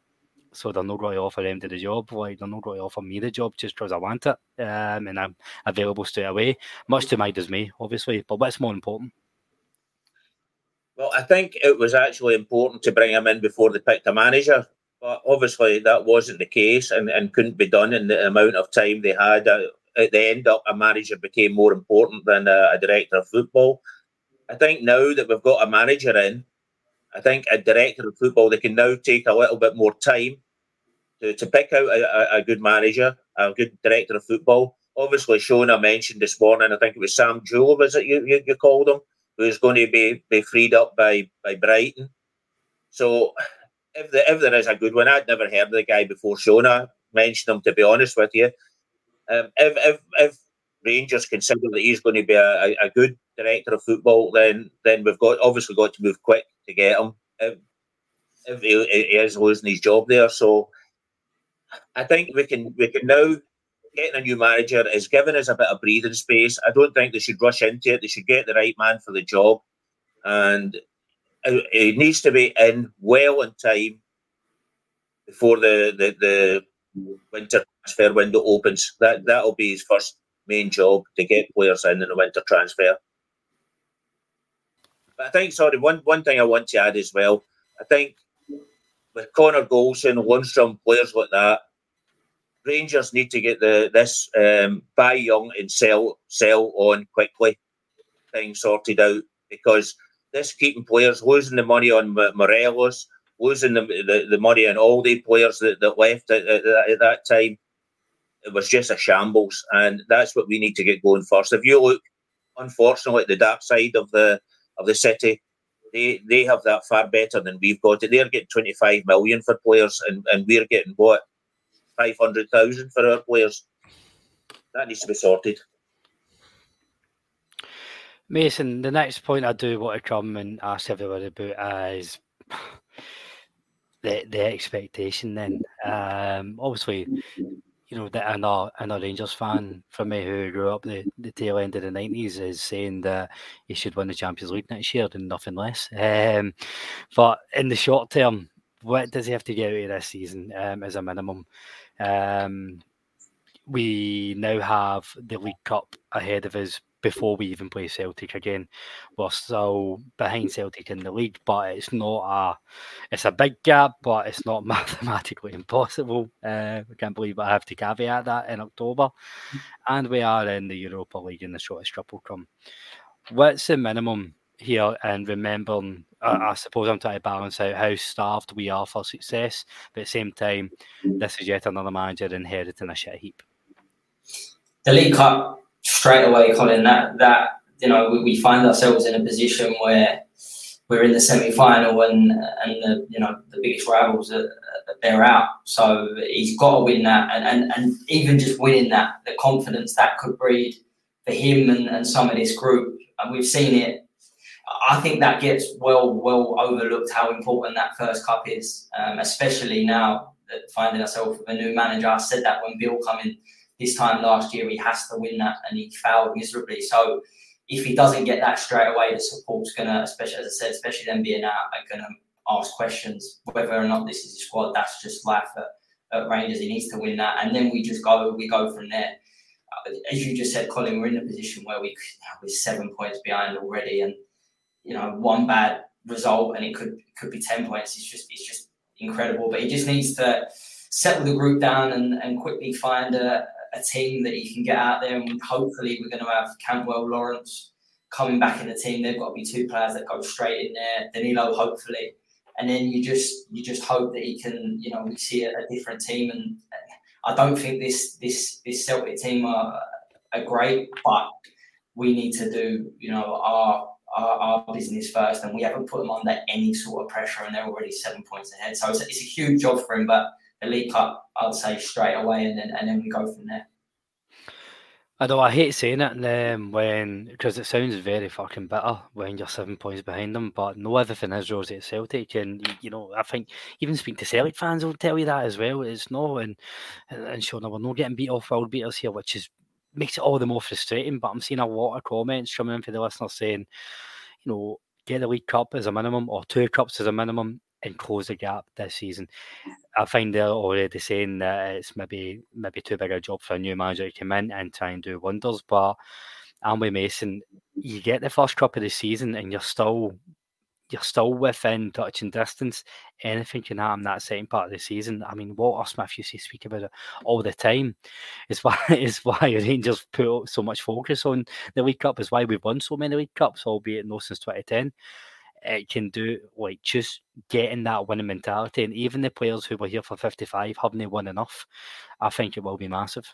so they're not going to offer them to the job. Like they're not to offer me the job just because I want it, um, and I'm available straight away. Much to my dismay, obviously. But what's more important? Well, I think it was actually important to bring him in before they picked a manager, but obviously that wasn't the case and, and couldn't be done in the amount of time they had. Uh, at the end up, a manager became more important than a, a director of football. I think now that we've got a manager in, I think a director of football they can now take a little bit more time to, to pick out a, a, good manager, a good director of football. Obviously, Shona mentioned this morning, I think it was Sam Jewell, was it you, you, you called him, who's going to be, be freed up by, by Brighton. So if, the, if there is a good one, I'd never heard of the guy before Shona mentioned him, to be honest with you. Um, if, if, if Rangers consider that he's going to be a, a, a good director of football, then then we've got obviously got to move quick to get him. If, if he, he is losing his job there, so I think we can we can now getting a new manager is giving us a bit of breathing space. I don't think they should rush into it. They should get the right man for the job, and it, needs to be in well in time before the the, the winter transfer window opens. That that'll be his first main job to get players in in the winter transfer. But I think, sorry, one one thing I want to add as well. I think with Connor Goldson, Lundstram, players like that, Rangers need to get the this um, buy young and sell sell on quickly thing sorted out because this keeping players losing the money on Morelos, losing the, the, the money on all the players that, that left at, at, at that time. It was just a shambles, and that's what we need to get going first. If you look, unfortunately, at the dark side of the of the city, they they have that far better than we've got it. They're getting twenty five million for players, and, and we're getting what five hundred thousand for our players. That needs to be sorted. Mason, the next point I do want to come and ask everybody about is the the expectation. Then, um, obviously, you know that another another Rangers fan for me who grew up the, the tail end of the nineties is saying that he should win the Champions League next year and nothing less. Um, but in the short term, what does he have to get out of this season um, as a minimum? Um, we now have the League Cup ahead of us before we even play Celtic again. We're still behind Celtic in the league, but it's not a it's a big gap, but it's not mathematically impossible. Uh, I can't believe I have to caveat that in October, and we are in the Europa League in the shortest will come. What's the minimum here? And remembering, uh, I suppose I'm trying to balance out how starved we are for success, but at the same time, this is yet another manager inheriting a shit heap. The League Cup straight away, Colin, that that you know we, we find ourselves in a position where we're in the semi-final and and the you know the biggest rivals are, they're out. So he's got to win that, and, and and even just winning that, the confidence that could breed for him and, and some of this group, and we've seen it. I think that gets well well overlooked how important that first cup is, um, especially now that finding ourselves with a new manager. I said that when Beale came in this time last year, he has to win that, and he failed miserably. So if he doesn't get that straight away, the support's gonna, especially as I said, especially them being out, are gonna ask questions whether or not this is a squad. That's just life at, at Rangers. He needs to win that, and then we just go we go from there. Uh, as you just said, Colin, we're in a position where we we're seven points behind already, and you know one bad result and it could could be ten points. It's just it's just incredible. But he just needs to settle the group down and, and quickly find a, a team that he can get out there. And hopefully, we're going to have Cantwell Lawrence coming back in the team. They've got to be two players that go straight in there. Danilo, hopefully, and then you just you just hope that he can. You know, we see a, a different team. And I don't think this this this Celtic team are, are great, but we need to do you know our our, our, business first, and we haven't put them under any sort of pressure, and they're already seven points ahead. So it's, it's a huge job for him, but the League Cup, I'd say straight away, and then and then we go from there. I know I hate saying it and um, when because it sounds very fucking bitter when you're seven points behind them, but no everything is rosy at Celtic, and you know I think even speaking to Celtic fans will tell you that as well. It's no, and and sure, no, we're not getting beat off world beaters here, which is makes it all the more frustrating. But I'm seeing a lot of comments coming in for the listeners saying, you know, get the League Cup as a minimum or two cups as a minimum and close the gap this season. I find they're already saying that it's maybe maybe too big a job for a new manager to come in and try and do wonders. But Amway Mason, you get the first cup of the season and you're still you're still within touching distance. Anything can happen that second part of the season. I mean, Walter Smith used to speak about it all the time. It's why it's why Rangers put so much focus on the League Cup. Is why we've won so many League Cups, albeit no since 2010. It can do like just getting that winning mentality, and even the players who were here for 55 haven't won enough. I think it will be massive.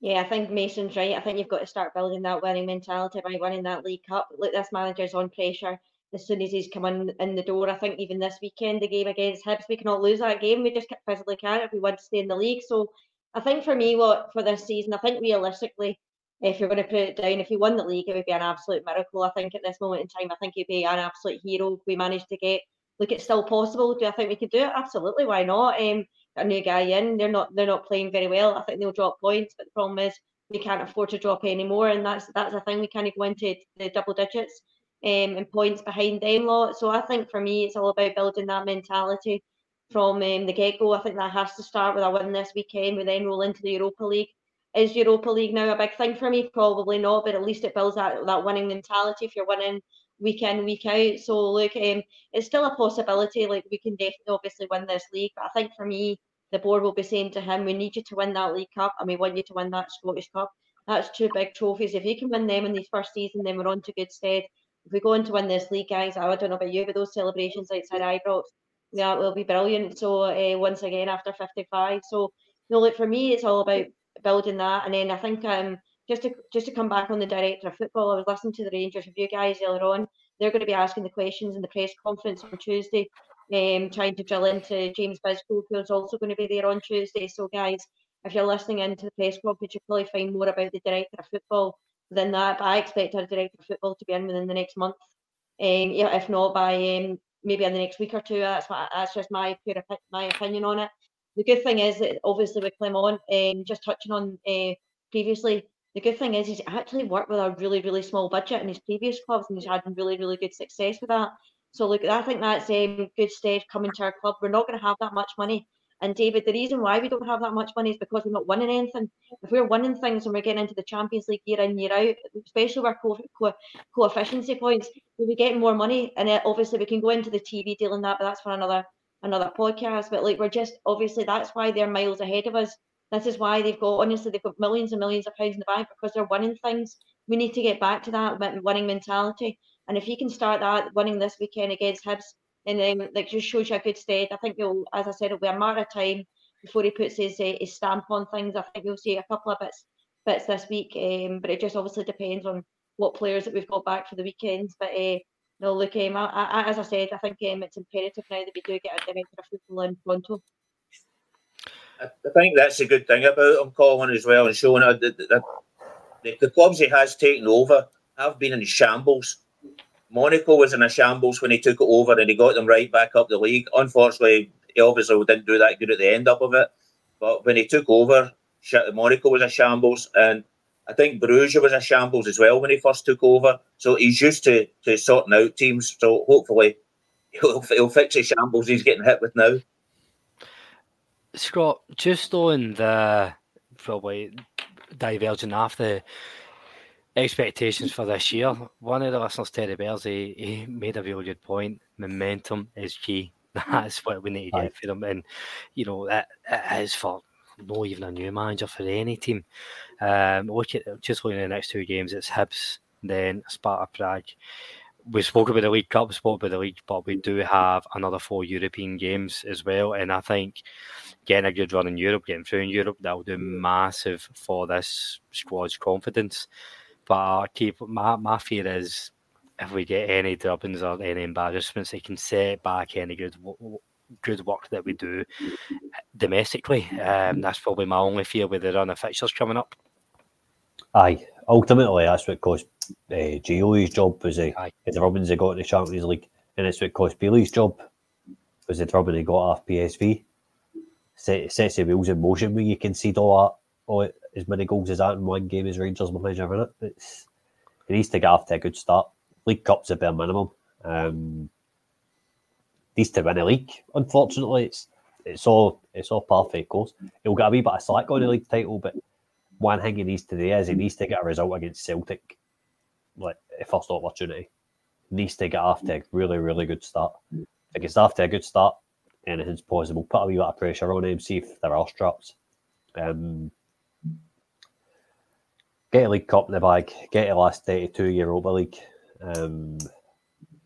Yeah, I think Mason's right. I think you've got to start building that winning mentality by winning that League Cup. Look, this manager's on pressure as soon as he's come in, in the door. I think even this weekend, the game against Hibs, we cannot lose that game. We just physically can't if we want to stay in the league. So I think for me, what for this season, I think realistically, if you're going to put it down, if he won the league, it would be an absolute miracle. I think at this moment in time, I think he'd be an absolute hero we managed to get. Look, it's still possible. Do I think we could do it? Absolutely. Why not? Um, a new guy in. They're not they're not playing very well. I think they'll drop points, but the problem is we can't afford to drop any more, and that's that's the thing. We kind of go into the double digits um, and points behind them lot. So I think for me, it's all about building that mentality from um, the get go. I think that has to start with a win this weekend. We then roll into the Europa League. Is Europa League now a big thing for me? Probably not, but at least it builds that that winning mentality. If you're winning week in week out, so look, um, it's still a possibility. Like we can definitely obviously win this league, but I think for me, the board will be saying to him, "We need you to win that League Cup, and we want you to win that Scottish Cup." That's two big trophies. If you can win them in these first season, then we're on to good stead. If we go on to win this league, guys, I don't know about you, but those celebrations outside Ibrox, yeah, will be brilliant. So uh, once again, after 55, so no, look for me, it's all about building that, and then I think um just to just to come back on the director of football, I was listening to the Rangers review guys earlier on. They're going to be asking the questions in the press conference on Tuesday um, trying to drill into James Bisgrove, who's also going to be there on Tuesday. So, guys, if you're listening into the press conference, you'll probably find more about the director of football than that. But I expect our director of football to be in within the next month. Um, yeah, if not by um, maybe in the next week or two. That's that's just my pure my opinion on it. The good thing is that obviously with Clement, um, just touching on uh, previously, the good thing is he's actually worked with a really really small budget in his previous clubs, and he's had really really good success with that. So look, I think that's um, good stead coming to our club. We're not going to have that much money. And David, the reason why we don't have that much money is because we're not winning anything. If we're winning things and we're getting into the Champions League year in year out, especially with co- co- points, we'll be getting more money. And obviously we can go into the TV deal and that, but that's for another another podcast. But like we're just obviously that's why they're miles ahead of us. This is why they've got honestly they've got millions and millions of pounds in the bank because they're winning things. We need to get back to that winning mentality. And if he can start that winning this weekend against Hibs, and then like just shows you a good stead. I think he'll, as I said, it'll be a matter of time before he puts his uh, his stamp on things. I think we'll see a couple of bits bits this week, um, but it just obviously depends on what players that we've got back for the weekends. But uh, no, look, um, I, I, as I said, I think um, it's imperative now that we do get a director of football in Pronto. I think that's a good thing about him, Colin, as well, and showing that the, the, the clubs he has taken over have been in shambles Monaco was in a shambles when he took it over and he got them right back up the league. Unfortunately, he obviously didn't do that good at the end up of it. But when he took over, Monaco was a shambles. And I think Bruges was a shambles as well when he first took over. So he's used to, to sorting out teams. So hopefully he'll, he'll fix the shambles he's getting hit with now. Scott, just on the probably diverging after expectations for this year. One of the listeners, Terry Bears, he, he made a really good point. Momentum is key. That's what we need to get for them. And, you know, it, it is for no even a new manager for any team. Um, look at just looking at the next two games, it's Hibs, then Sparta Prague. We spoke about the League Cup, we spoke about the league, but we do have another four European games as well. And I think getting a good run in Europe, getting through in Europe, that will do massive for this squad's confidence. But keep my, my fear is if we get any drubbings or any embarrassments, they can set back any good good work that we do domestically. Um, that's probably my only fear with the run of fixtures coming up. Aye, ultimately that's what cost uh, Gio's job was uh, the drubbings he got in the Champions League, and it's what cost Bailey's job was the drubbing he got off PSV. Set, sets the wheels in motion when you concede all that, all as many goals as that in one game as Rangers manager in it. It's he needs to get off to a good start. League Cup's a bare minimum. Um, needs to win a league. Unfortunately, it's it's all it's all perfect course. He'll get a wee bit of slack on the league title, but one thing he needs to do is he needs to get a result against Celtic, like a first opportunity. Needs to get off to a really really good start. If he off to a good start, anything's possible. Put a wee bit of pressure on him, see if there are straps. Um, get a League Cup in the bag, get a last 32 Europa League. Um,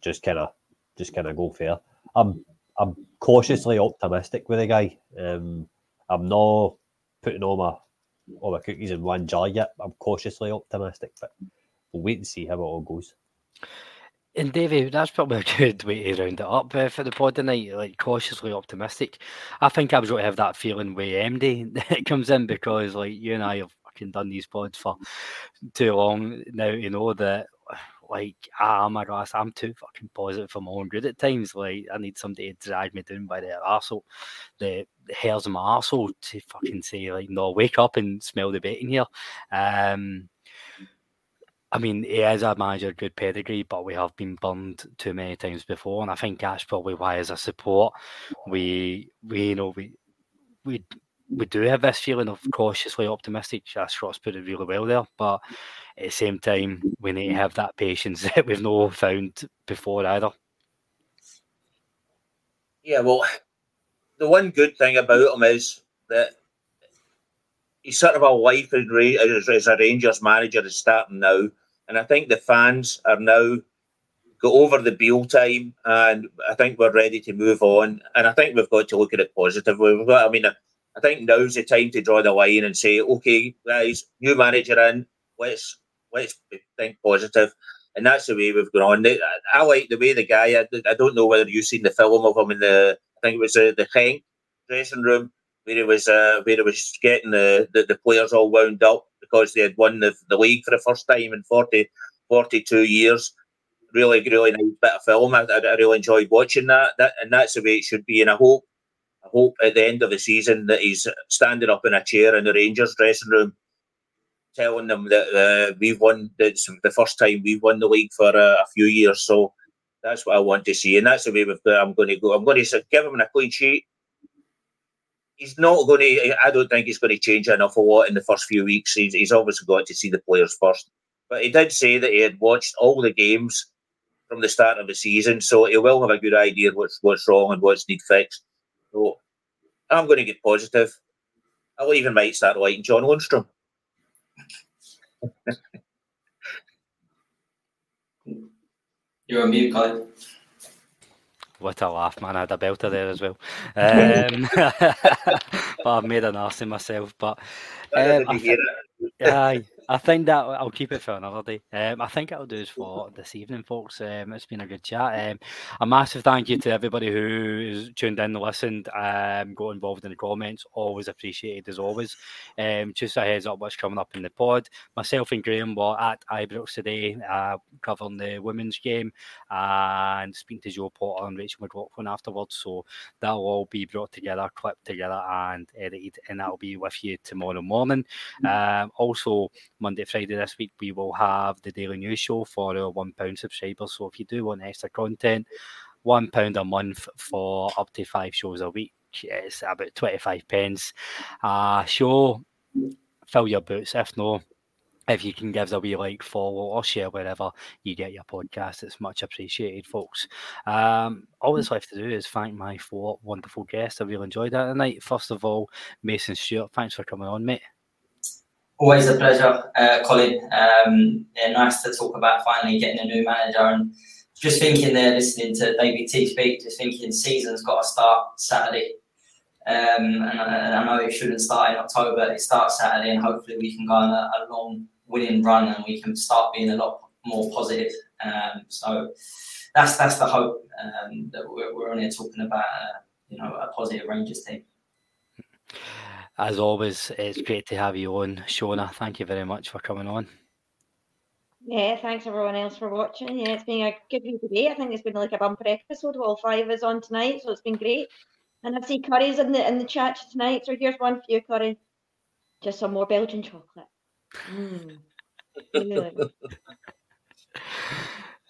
just kind of, just kind of go fair. I'm, I'm cautiously optimistic with the guy. Um, I'm not putting all my, all my cookies in one jar yet. I'm cautiously optimistic, but we'll wait and see how it all goes. And Davey, that's probably a good way to round it up uh, for the pod tonight. Like cautiously optimistic. I think I was going to have that feeling with MD that comes in because, like you and I have fucking done these pods for too long now you know that like ah my gosh, I'm too fucking positive for my own good at times. Like I need somebody to drag me down by the arsehole, the, the hairs of my arsehole to fucking say like no, wake up and smell the bacon here. Um I mean, he is a manager, good pedigree, but we have been burned too many times before, and I think that's probably why, as a support, we we you know we we we do have this feeling of cautiously optimistic. Scott's put it really well there, but at the same time, we need to have that patience that we've not found before either. Yeah, well, the one good thing about him is that he's sort of a life as a Rangers manager is starting now, and I think the fans are now got over the Beale time, and I think we're ready to move on. And I think we've got to look at it positively. We've got, I mean, I think now's the time to draw the line and say, okay, guys, new manager in, let's let's think positive. And that's the way we've gone on. I like the way the guy. I, I don't know whether you've seen the film of him in the. I think it was uh, the Genk dressing room where he was uh, where he was getting the, the, the, players all wound up because they had won the, the league for the first time in 40, 42 years. Really, really nice bit of film. I, I really enjoyed watching that. That and that's the way it should be. And I hope I hope at the end of the season that he's standing up in a chair in the Rangers dressing room, telling them that uh, we've won. It's the first time we've won the league for uh, a few years. So that's what I want to see, and that's the way we've, I'm going to go. I'm going to give him a clean sheet. he's not going to. I don't think he's going to change enough a lot in the first few weeks. He's, he's obviously got to see the players first. But he did say that he had watched all the games from the start of the season, so he will have a good idea what's what's wrong and what's need fixed. So I'm going to get positive. I'll even might start liking John Lundstram. You're on mute, Colin. What a laugh, man. I had a belter there as well. Um, but I've made an arse of myself. But um, I, th- aye, I think that I'll keep it for another day. Um, I think it'll do is for this evening, folks. Um, it's been a good chat. Um, a massive thank you to everybody who is tuned in, listened, um, got involved in the comments. Always appreciated as always. Um, just a heads up what's coming up in the pod. Myself and Graham were at Ibrox today, uh, covering the women's game and speaking to Jo Potter and Rachel McLauchlan afterwards. So that'll all be brought together, clipped together, and edited, and that'll be with you tomorrow morning. Mm-hmm. Um, also Monday, Friday this week, we will have the Daily News Show for our £1 subscribers. So if you do want extra content, £1 a month for up to five shows a week. It's about 25 pence. Uh, show, fill your boots. If no, if you can give us a wee like, follow, or share wherever you get your podcast, it's much appreciated, folks. Um, all that's left to do is thank my four wonderful guests. I really enjoyed that tonight. First of all, Mason Stewart, thanks for coming on, mate. Always a pleasure, uh, Colin. Um, yeah, nice to talk about finally getting a new manager and just thinking there, listening to David T speak, just thinking season's got to start Saturday. Um, and, and, I know it shouldn't start in October. It starts Saturday, and hopefully we can go on a, a long winning run and we can start being a lot more positive. Um, so that's that's the hope um, that we're, we're only talking about. Uh, you know, a positive Rangers team as always, it's great to have you on, Shona. Thank you very much for coming on. Yeah, thanks everyone else for watching. Yeah, it's been a good week today. I think it's been like a bumper episode. All five is on tonight, so it's been great. And I see Curry's in the in the chat tonight. So here's one for you, Curry. Just some more Belgian chocolate. Mm.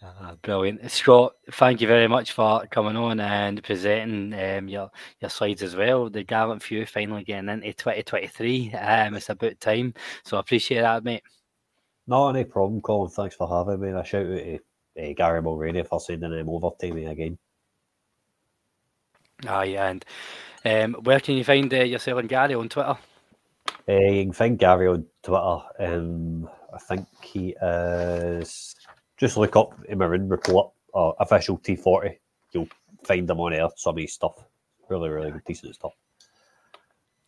Uh, brilliant, Scott. Thank you very much for coming on and presenting um, your your slides as well. The Gallant Few finally getting into 2023. Um, it's about time, so I appreciate that, mate. No, any problem, Colin. Thanks for having me. I shout out to uh, Gary Mulroney for sending him over to me again. Ah, yeah, and um, where can you find uh, yourself and Gary on Twitter? Uh, you can find Gary on Twitter. Um, I think he is just look up Maroon Report or official T40. You'll find them on there. Some of his stuff, really, really good, decent stuff.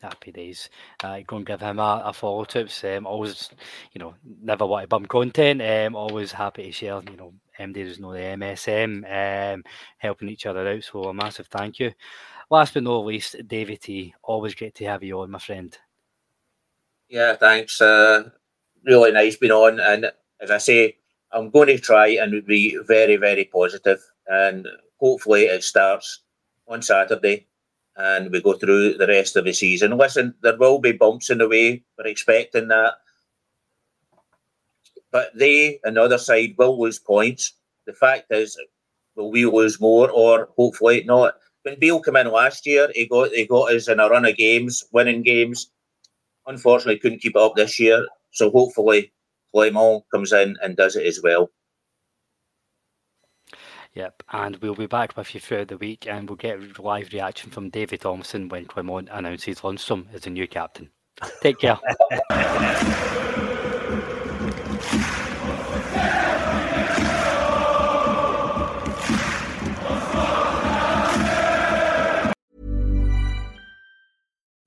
Happy days. Uh, go and give him a, a follow tips. Um, always, you know, never want to bum content. Um, always happy to share. You know, MD does know the MSM, um, helping each other out. So a massive thank you. Last but not least, David T. Always great to have you on, my friend. Yeah, thanks. Uh, really nice being on. And as I say, I'm going to try and be very, very positive, and hopefully it starts on Saturday, and we go through the rest of the season. Listen, there will be bumps in the way. We're expecting that, but they, on the other side, will lose points. The fact is, will we lose more, or hopefully not? When Beale came in last year, he got he got us in a run of games, winning games. Unfortunately, couldn't keep it up this year. So hopefully Clement comes in and does it as well. Yep, and we'll be back with you throughout the week, and we'll get live reaction from David Thompson when Clement announces Lundstram as the new captain. Take care.